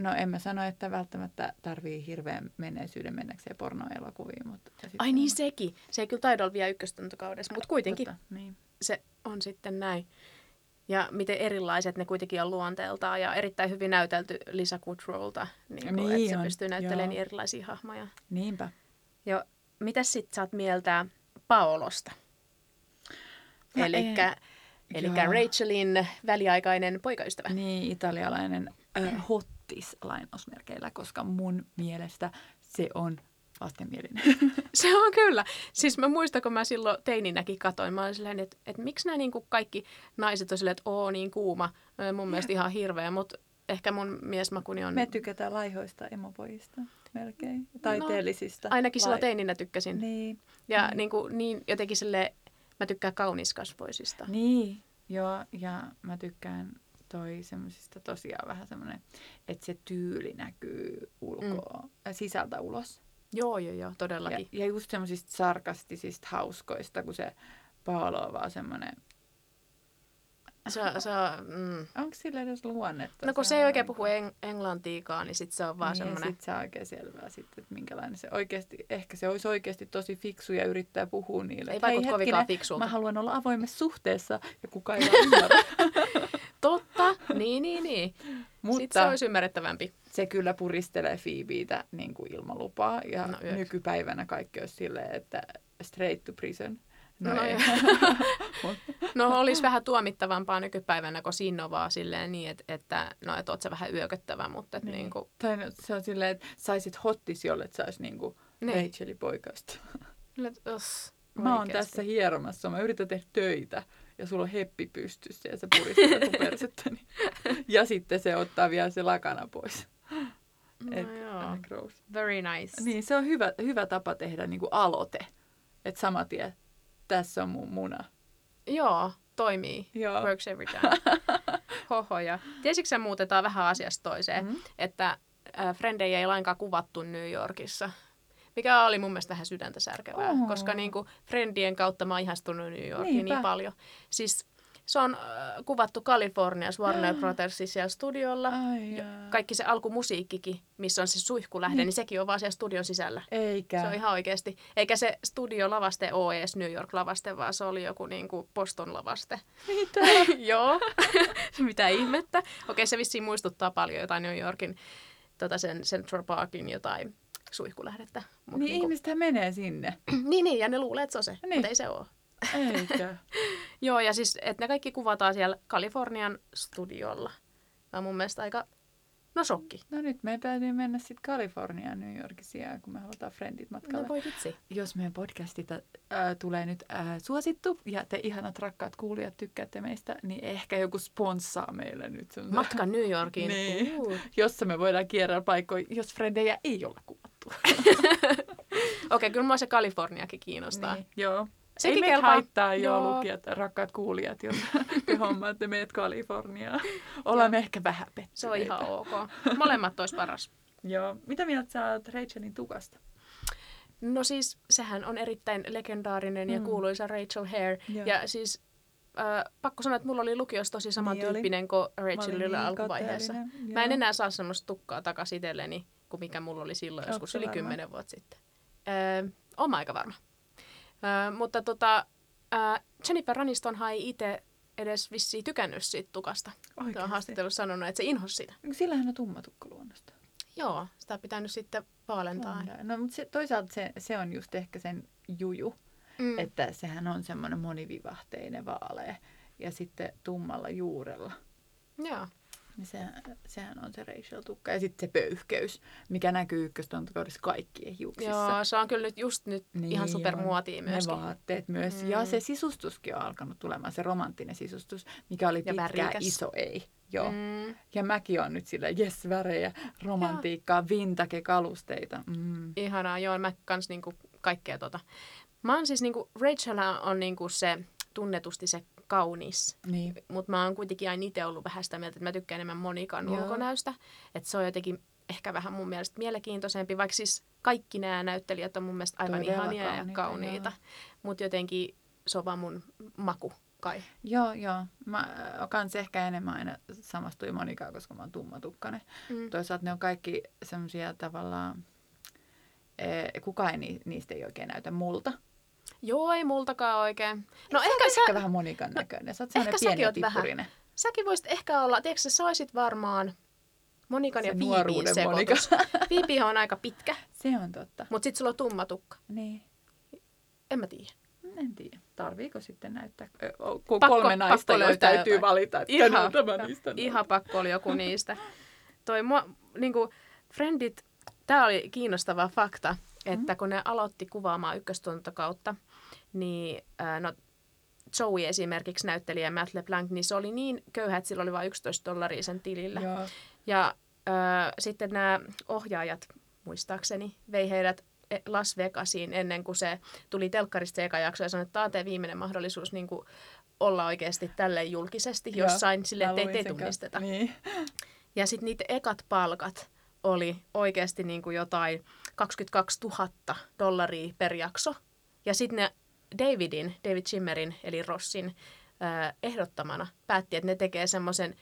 no en mä sano, että välttämättä tarvii hirveän menneisyyden mennäkseen pornoelokuviin. Mutta Ai niin sekin. Se ei kyllä taida olla vielä ykköstuntokaudessa, mutta kuitenkin Totta, niin. se on sitten näin. Ja miten erilaiset ne kuitenkin on luonteeltaan ja erittäin hyvin näytelty Lisa Kudrowlta, niin kuin, Niin että se on, pystyy näyttelemään joo. niin erilaisia hahmoja. Niinpä. Ja mitäs sitten saat mieltä Paolosta? No Elikkä. Rachelin väliaikainen poikaystävä. Niin, italialainen äh, hotti. hottis lainausmerkeillä, koska mun mielestä se on vastenmielinen. Se on kyllä. Siis mä muistan, kun mä silloin teininäkin katoin, mä olin silleen, että, että miksi nämä niin kuin kaikki naiset on silleen, että oo niin kuuma. No, mun mielestä ihan hirveä, mutta ehkä mun miesmakuni on... Me tykätään laihoista emopojista melkein, taiteellisista. No, ainakin sillä teininä tykkäsin. Niin. Ja Mm. niin, kuin, niin jotenkin sille mä tykkään kauniskasvoisista. Niin, joo, ja mä tykkään toi semmosista tosiaan vähän semmoinen, että se tyyli näkyy ulkoa, mm. sisältä ulos. Joo, joo, joo, Ja, todellakin. ja just semmosista sarkastisista hauskoista, kun se Paolo on vaan semmoinen, Se, se, mm. onko sillä edes luonnetta? No kun se on ei oikein puhu eng- englantiikaan, niin sit se on vaan niin, semmoinen... Sitten se on oikein selvää sitten, että minkälainen se oikeasti, ehkä se olisi oikeasti tosi fiksu ja yrittää puhua niille. Ei että, "Hei, vaikuta kovinkaan fiksulta." Mä haluan olla avoimessa suhteessa ja kukaan ei ymmärrä. Totta, niin, niin, niin. Mutta Sitten se olisi ymmärrettävämpi. se kyllä puristelee Phoebeitä niin kuin ilman lupaa. Ja No, nykypäivänä kaikki olisi silleen, että straight to prison. No, No no ei. No olisi vähän tuomittavampaa nykypäivänä, kun siinä on vaan silleen niin, että, että no, et oot sä vähän yököttävä, mutta että niin. niin kuin, Tai no, se on silleen, että saisit hottis, jolle että saisi niin kuin Niin. Rachelin poikasta. Mä oon tässä hieromassa, mä yritän tehdä töitä ja sulla on heppi pystyssä ja sä mun persettäni. Ja sitten se ottaa vielä se lakana pois. No Et, joo. gross. Very nice. Niin, se on hyvä, hyvä tapa tehdä niin kuin aloite. Että sama tie, tässä on mun muna. Joo, toimii. Joo. Works every time. Hohoja. Tiesitkö sä muutetaan vähän asiasta toiseen, Mhm. mm. että äh, Frendejä ei lainkaan kuvattu New Yorkissa. Mikä oli mun mielestä vähän sydäntä särkevää, Oho. koska niin kuin Friendien kautta mä oon ihastunut New Yorkiin Niinpä. niin paljon. Siis se on äh, kuvattu Kaliforniassa Warner Brothersin siellä studiolla. Ai Ja. Kaikki se alkumusiikkikin, missä on se suihkulähde, Niin. niin. niin sekin on vaan siellä studion sisällä. Eikä. Se on ihan oikeasti. Eikä se studiolavaste ole edes New York-lavaste, vaan se oli joku niin kuin Boston-lavaste. Mitä? Joo, mitä ihmettä. Okei, se vissiin muistuttaa paljon jotain New Yorkin, tota sen Central Parkin jotain suihkulähdettä. Mut Niin niinku, ihmistähän menee sinne. niin, niin, ja ne luulee, että se on se, Niin. niin. mutta ei se ole. Eikä. Joo, ja siis, että ne kaikki kuvataan siellä Kalifornian studiolla. Tämä on mun mielestä aika, no shokki. No nyt meidän täytyy mennä sitten Kaliforniaan New Yorkissa, kun me halutaan friendit matkalle. No voi vitsi. Jos meidän podcastita äh, tulee nyt äh, suosittu ja te ihanat rakkaat kuulijat tykkäätte meistä, niin ehkä joku sponssaa meille nyt. Matka New Yorkiin. Niin. Uh. jossa me voidaan kierrellä paikkoja, jos frendejä ei ole kuvattu. Okei, kyllä mua se Kaliforniakin kiinnostaa. Niin, joo. Sekin ei kelpaa. haittaa jo Joo. lukijat, rakkaat kuulijat, jos te hommaatte meidät Kaliforniaan. Olemme ehkä vähän pettyneitä. Se on ihan ok. Molemmat olisi paras. Joo. Mitä mieltä sä oot Rachelin tukasta? No siis, sehän on erittäin legendaarinen ja Mm. kuuluisa Rachel Hare. Joo. Ja siis, äh, pakko sanoa, että mulla oli lukiossa tosi Niin samantyyppinen kuin Mä olin Rachelilla niin alkuvaiheessa. Mä en enää saa semmoista tukkaa takaisin itselleni, kuin mikä mulla oli silloin, joskus sä yli kymmenen vuotta sitten. Öö, mä aika varma. Mutta tota, äh, Jennifer Anistonhan ei itse edes vissiin tykännyt siitä tukasta. Se on Oikeasti? haastattelussa sanonut, että se inhosi sitä. Sillähän on tumma tukka luonnosta. Joo, sitä on pitänyt sitten vaalentaa. No, mutta se, toisaalta se, se on just ehkä sen juju, Mm. että sehän on semmoinen monivivahteinen vaale ja sitten tummalla juurella. Joo. Niin se, sehän on se Rachel-tukka. Ja sitten se pöyhkeys, mikä näkyy ykköstontokaudessa kaikkien hiuksissa. Joo, se on kyllä nyt just nyt Niin ihan supermuotia Ne myöskin. vaatteet myös. Mm. Ja se sisustuskin on alkanut tulemaan, se romanttinen sisustus, mikä oli Ja pitkään värikäs. iso ei. Joo. Mm. Ja mäkin on nyt sillä, jes, värejä, romantiikkaa, vintage-kalusteita. Mm. Ihanaa, joo, mä kans niinku kaikkea tota. Mä oon siis niinku, Rachel on niinku se tunnetusti se kaunis. Niin. Mutta mä oon kuitenkin aina itse ollut vähän sitä mieltä, että mä tykkään enemmän Monikan Joo. ulkonäöstä. Että se on jotenkin ehkä vähän mun mielestä mielenkiintoisempi, vaikka siis kaikki nämä näyttelijät on mun mielestä aivan Todella ihania ja kauniita, kauniita. Mutta jotenkin se on vaan mun maku kai. Joo, joo. Mä kans ehkä enemmän aina samastui Monikaan, koska mä oon tummatukkainen. Mm. Toisaalta ne on kaikki semmoisia tavallaan, eh, kukaan ei, ni- niistä ei oikein näytä multa. Joo, ei multakaan oikein. No ehkä sä, ehkä vähän monikan näköinen. Sä oot ehkä säkin pieni oot vähän. säkin voisit ehkä olla, tiedätkö sä, olisit varmaan Monikan Se ja nuoruuden sekoitus. Phoebe on aika pitkä, Se on totta. mutta sitten sulla on tumma tukka. Niin. En mä tiedä. En tiedä. Tarviiko sitten näyttää, kun Pakko- kolme naista, pakko löytää täytyy jotain. valita, että Ihan, tämä niistä ihan pakko oli joku niistä. toi mua, niinku, Friendit, tämä oli kiinnostava fakta, että mm. kun ne aloitti kuvaamaan ykköstuntokautta, niin äh, no, Joey esimerkiksi näyttelijä Matt LeBlanc, niin se oli niin köyhä, että sillä oli vain 11 dollaria sen tilillä. Joo. Ja äh, sitten nämä ohjaajat, muistaakseni, vei heidät e, Las Vegasiin ennen kuin se tuli telkkarista eka jakso ja sanoi, että tämä on viimeinen mahdollisuus niin kuin olla oikeasti tälle julkisesti jossain, sille ettei te tunnisteta. Niin. Ja sitten niitä ekat palkat oli oikeasti niin kuin jotain 22 000 dollaria per jakso. Ja sitten ne Davidin, David Schimmerin eli Rossin ehdottamana päätti, että ne tekee semmoisen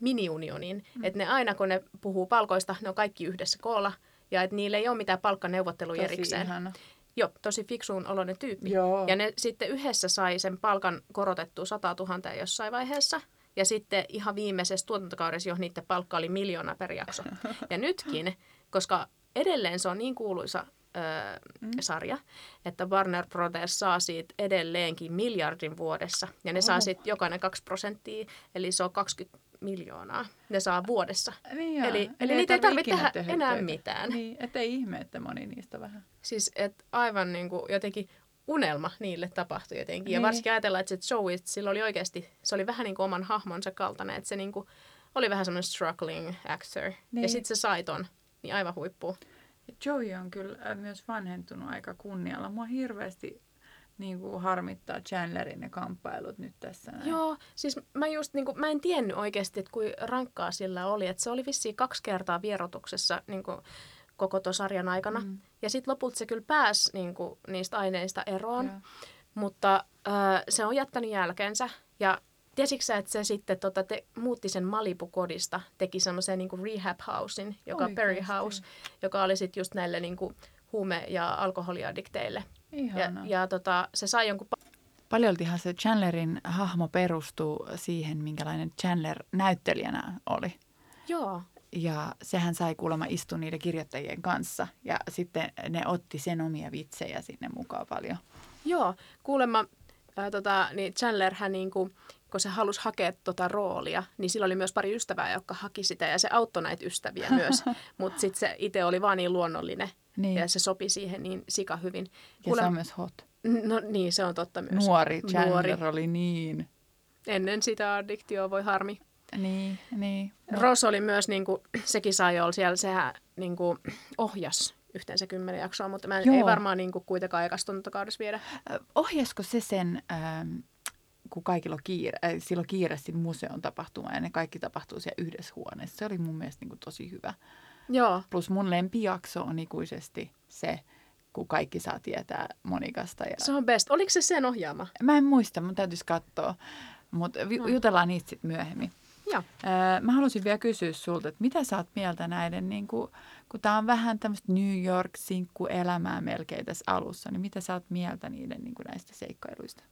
mini-unionin. Mm. Että ne aina kun ne puhuu palkoista, ne on kaikki yhdessä koolla ja että niillä ei ole mitään palkkaneuvotteluja erikseen. Ihana. Joo, tosi fiksuun oloinen tyyppi. Joo. Ja ne sitten yhdessä sai sen palkan korotettua 100 000 jossain vaiheessa. Ja sitten ihan viimeisessä tuotantokaudessa jo niiden palkka oli miljoona per jakso. Ja nytkin, koska edelleen se on niin kuuluisa mm. sarja, että Warner Brothers saa siitä edelleenkin miljardin vuodessa. Ja ne oh. saa sitten jokainen 2 prosenttia, eli se on 20 miljoonaa ne saa vuodessa. Niin eli, eli, eli niitä ei tarvitse tehdä enää töitä. mitään. Niin, että ei ihme, että moni niistä vähän. Siis et aivan niin kuin jotenkin unelma niille tapahtui jotenkin. Niin. Ja varsinkin ajatellaan, että se Joey, sillä oli oikeasti, se oli vähän niin kuin oman hahmonsa kaltainen, että se niin kuin oli vähän semmoinen struggling actor. Niin. Ja sitten se sai ton, niin aivan huippu. Joey on kyllä äh, myös vanhentunut aika kunnialla. Mua hirveästi niin kuin harmittaa Chandlerin ne kamppailut nyt tässä. Näin. Joo, siis mä just niin kuin, mä en tiennyt oikeasti, että kuin rankkaa sillä oli. Että se oli vissiin kaksi kertaa vierotuksessa niin kuin, koko tuon sarjan aikana. Mm. Ja sitten lopulta se kyllä pääsi niin kuin, niistä aineista eroon. Ja. Mutta äh, se on jättänyt jälkeensä. Ja tiesitkö sä, että se sitten tota, te, muutti sen Malibu-kodista, teki semmoisen niin rehab housein, joka on Perry House, joka oli sitten just näille niin kuin, huume- ja alkoholiaddikteille. Ja, ja tota, se sai jonkun... Paljoltihan se Chandlerin hahmo perustuu siihen, minkälainen Chandler näyttelijänä oli. Joo. Ja sehän sai kuulemma istua niiden kirjoittajien kanssa. Ja sitten ne otti sen omia vitsejä sinne mukaan paljon. Joo, kuulemma ää, tota, niin Chandler hän niin kuin, kun se halusi hakea tota roolia, niin sillä oli myös pari ystävää, jotka haki sitä ja se auttoi näitä ystäviä myös. Mutta sitten se itse oli vaan niin luonnollinen niin. ja se sopi siihen niin sika hyvin. Ja se on myös hot. No niin, se on totta myös. Nuori Chandler Nuori. oli niin. Ennen sitä addiktioa voi harmi. Niin, niin. Ross oli myös, niin kuin, sekin sai olla siellä, sehän niin kuin, ohjas yhteensä kymmenen jaksoa, mutta mä en, ei varmaan niin kuin, kuitenkaan ekastuntokaudessa viedä. Ohjasko se sen, ähm, kun kaikilla on kiire, äh, silloin kiire museon tapahtuma ja ne kaikki tapahtuu siellä yhdessä huoneessa. Se oli mun mielestä niin kuin, tosi hyvä. Joo. Plus mun lempijakso on ikuisesti se, kun kaikki saa tietää Monikasta. Ja... Se on best. Oliko se sen ohjaama? Mä en muista, mun täytyisi katsoa. Mutta no. jutellaan niistä sitten myöhemmin. Joo. mä halusin vielä kysyä sulta, että mitä sä oot mieltä näiden, niin kuin, kun tämä on vähän tämmöistä New York-sinkku-elämää melkein tässä alussa, niin mitä sä oot mieltä niiden niin kuin näistä seikkailuista?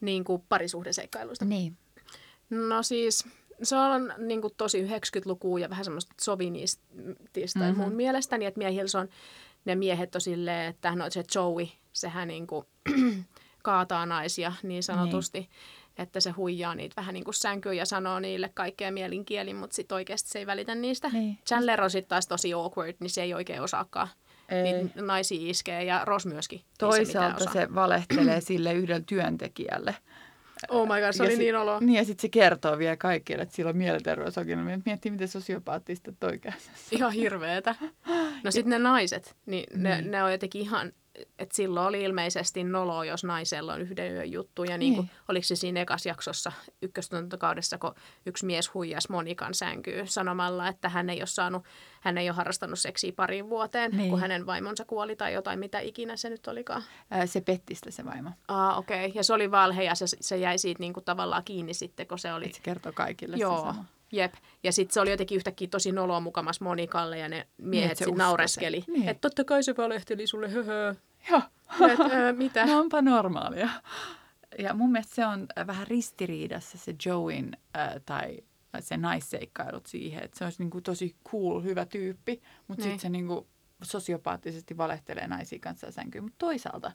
Niin kuin parisuhdeseikkailuista? Niin. No siis se on niin kuin tosi 90-lukua ja vähän semmoista sovinistista mm-hmm. mun mielestäni, että miehillä se on, ne miehet on silleen, että no se Joey, sehän niin kuin kaataa naisia niin sanotusti. Niin että se huijaa niitä vähän niin kuin sänkyyn ja sanoo niille kaikkea mielinkielin, mutta sitten oikeasti se ei välitä niistä. Niin. Chandler on sitten taas tosi awkward, niin se ei oikein osaakaan ei. niitä naisia iskee ja Ross myöskin. Toisaalta se, valehtelee sille yhdelle työntekijälle. Oh my god, se oli niin olo. Niin ja sitten se kertoo vielä kaikille, että sillä on mielenterveysongelmia. Miettii, miten sosiopaattista toi Ihan hirveetä. No sitten ne naiset, niin ne, niin. ne on jotenkin ihan että silloin oli ilmeisesti nolo, jos naisella on yhden yön juttu. Ja niin kuin, niin. oliko se siinä ekas jaksossa ykköstuntokaudessa, kun yksi mies huijas Monikan sänkyy sanomalla, että hän ei ole saanut, hän ei ole harrastanut seksiä pariin vuoteen, niin. kun hänen vaimonsa kuoli tai jotain, mitä ikinä se nyt olikaan. Ää, se petti sitä se vaimo. Ah, okei. Okay. Ja se oli valhe ja se, se jäi siitä niin kuin tavallaan kiinni sitten, kun se oli... Et se kertoo kaikille Joo. se sama. Jep. Ja sitten se oli jotenkin yhtäkkiä tosi noloa mukamas Monikalle ja ne miehet niin, sitten naureskeli. Niin. Että totta kai se valehteli sulle, höhö. Joo. Et, ö, mitä? No onpa normaalia. Ja mun mielestä se on vähän ristiriidassa se Joein äh, tai se naisseikkailut siihen, että se olisi niinku tosi cool, hyvä tyyppi, mutta sitten niin. se niinku sosiopaattisesti valehtelee naisia kanssa sänkyyn. Mutta toisaalta,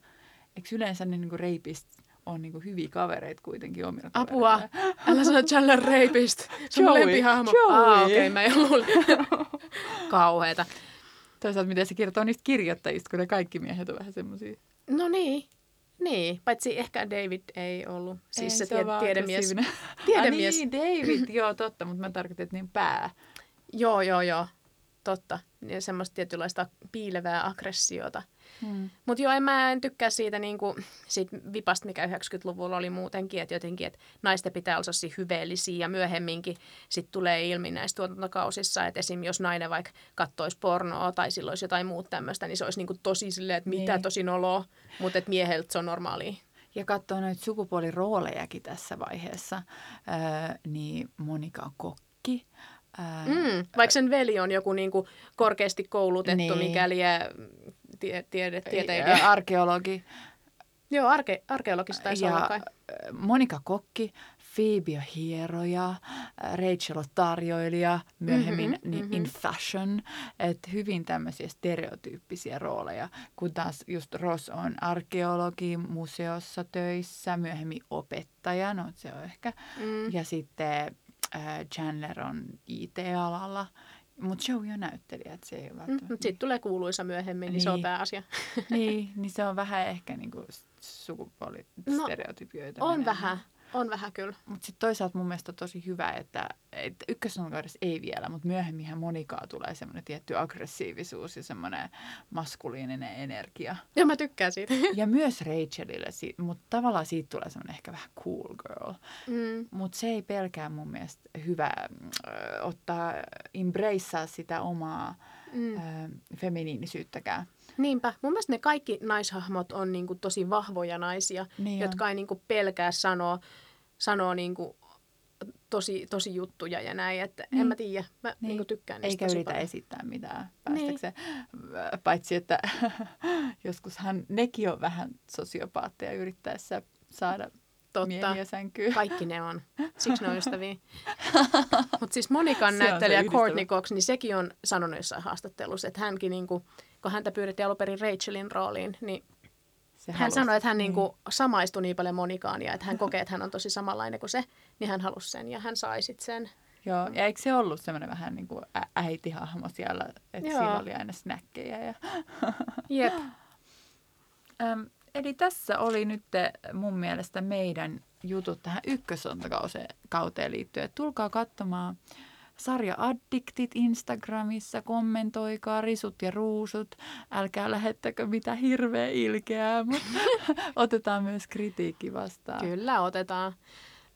eikö yleensä ne niinku reipist on niinku hyviä kavereita kuitenkin omilla Apua! kavereilla. Älä sano Chandler Rapist. Se on lempihahmo. Joey. Ah, okei, okay, mä en luullut. Kauheeta. Toisaalta miten se kertoo niistä kirjoittajista, kun ne kaikki miehet on vähän semmoisia. No niin. Niin, paitsi ehkä David ei ollut. Siis se, tie- tiedemies. Tiedemies. Ah, niin, David, joo totta, mutta mä tarkoitin, että niin pää. Joo, joo, joo. Totta. Ja semmoista tietynlaista piilevää aggressiota. Hmm. Mutta joo, en mä en tykkää siitä, niinku, siitä vipasta, mikä 90-luvulla oli muutenkin, että jotenkin, että naisten pitää olla sellaisia hyveellisiä ja myöhemminkin sit tulee ilmi näissä tuotantokausissa, että esim. jos nainen vaikka kattoisi pornoa tai silloin olisi jotain muuta tämmöistä, niin se olisi niinku tosi silleen, että mitä Niin. tosi noloa, mutta että mieheltä se on normaalia. Ja katsoo noita sukupuoliroolejakin tässä vaiheessa, öö, niin Monika on kokki. Öö, Mm, vaikka sen veli on joku niinku korkeasti koulutettu, Niin. niin. mikäli tie, tiede, tieteilijä. Arkeologi. Joo, arke, arkeologista taisi olla Ja kai. ö, Monika Kokki, Phoebe hieroja, ö, Rachel on tarjoilija, myöhemmin Mhm, mm-hmm, mhm. in fashion, että hyvin tämmöisiä stereotyyppisiä rooleja, kun taas just Ross on arkeologi museossa töissä, myöhemmin opettaja, no se on ehkä, Mm. ja sitten äh, Chandler on IT-alalla, mutta on näyttelijä, että se ei ole Mm, välttämättä. mutta sitten tulee kuuluisa myöhemmin, niin, se on Niin. pääasia. niin, niin se on vähän ehkä niinku sukupuolistereotypioita. On vähän, on vähän kyllä. Mutta sitten toisaalta mun mielestä on tosi hyvä, että, että ykkössankaudessa ei vielä, mutta myöhemminhän Monikaa tulee semmoinen tietty aggressiivisuus ja semmoinen maskuliininen energia. Ja mä tykkään siitä. Ja myös Rachelille, mutta tavallaan siitä tulee semmoinen ehkä vähän cool girl. Mm. Mutta se ei pelkää mun mielestä hyvä äh, ottaa, embracea sitä omaa Mm. äh, feminiinisyyttäkään. Niinpä. Mun mielestä ne kaikki naishahmot on niinku tosi vahvoja naisia, Niin on. jotka ei niinku pelkää sanoa, sanoa niinku tosi, tosi juttuja ja näin. Että Niin. En mä tiedä. Mä Niin. niinku tykkään niistä Eikä yritä paljon. esittää mitään Niin. päästäkseen. Paitsi, että joskushan nekin on vähän sosiopaatteja yrittäessä saada Totta. Kaikki ne on. Siksi ne on ystäviä. Mutta siis Monikan näyttelijä. Courtney Cox, niin sekin on sanonut jossain haastattelussa, että hänkin, niinku, kun häntä pyydettiin alun perin Rachelin rooliin, niin Se hän halusi- sanoi, että hän niin. niinku samaistui niin paljon Monikaan ja että hän kokee, että hän on tosi samanlainen kuin se, niin hän halusi sen ja hän sai sitten sen. Joo, ja eikö se ollut semmoinen vähän niin kuin ä- äitihahmo siellä, että Joo. siinä oli aina snäkkejä. Ja... Jep. Äm, eli tässä oli nyt mun mielestä meidän jutut tähän ykkösontakauteen liittyen. Tulkaa katsomaan sarja Addiktit Instagramissa, kommentoikaa risut ja ruusut. Älkää lähettäkö mitä hirveä ilkeää, mutta otetaan myös kritiikki vastaan. Kyllä otetaan.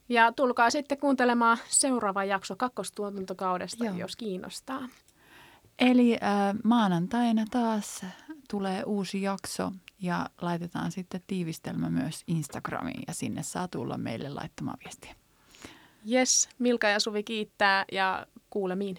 Ja tulkaa sitten kuuntelemaan seuraava jakso kakkostuotantokaudesta, Joo. jos kiinnostaa. Eli äh, maanantaina taas tulee uusi jakso ja laitetaan sitten tiivistelmä myös Instagramiin ja sinne saa tulla meille laittamaan viestiä. Yes, Milka ja Suvi kiittää ja kuulemiin.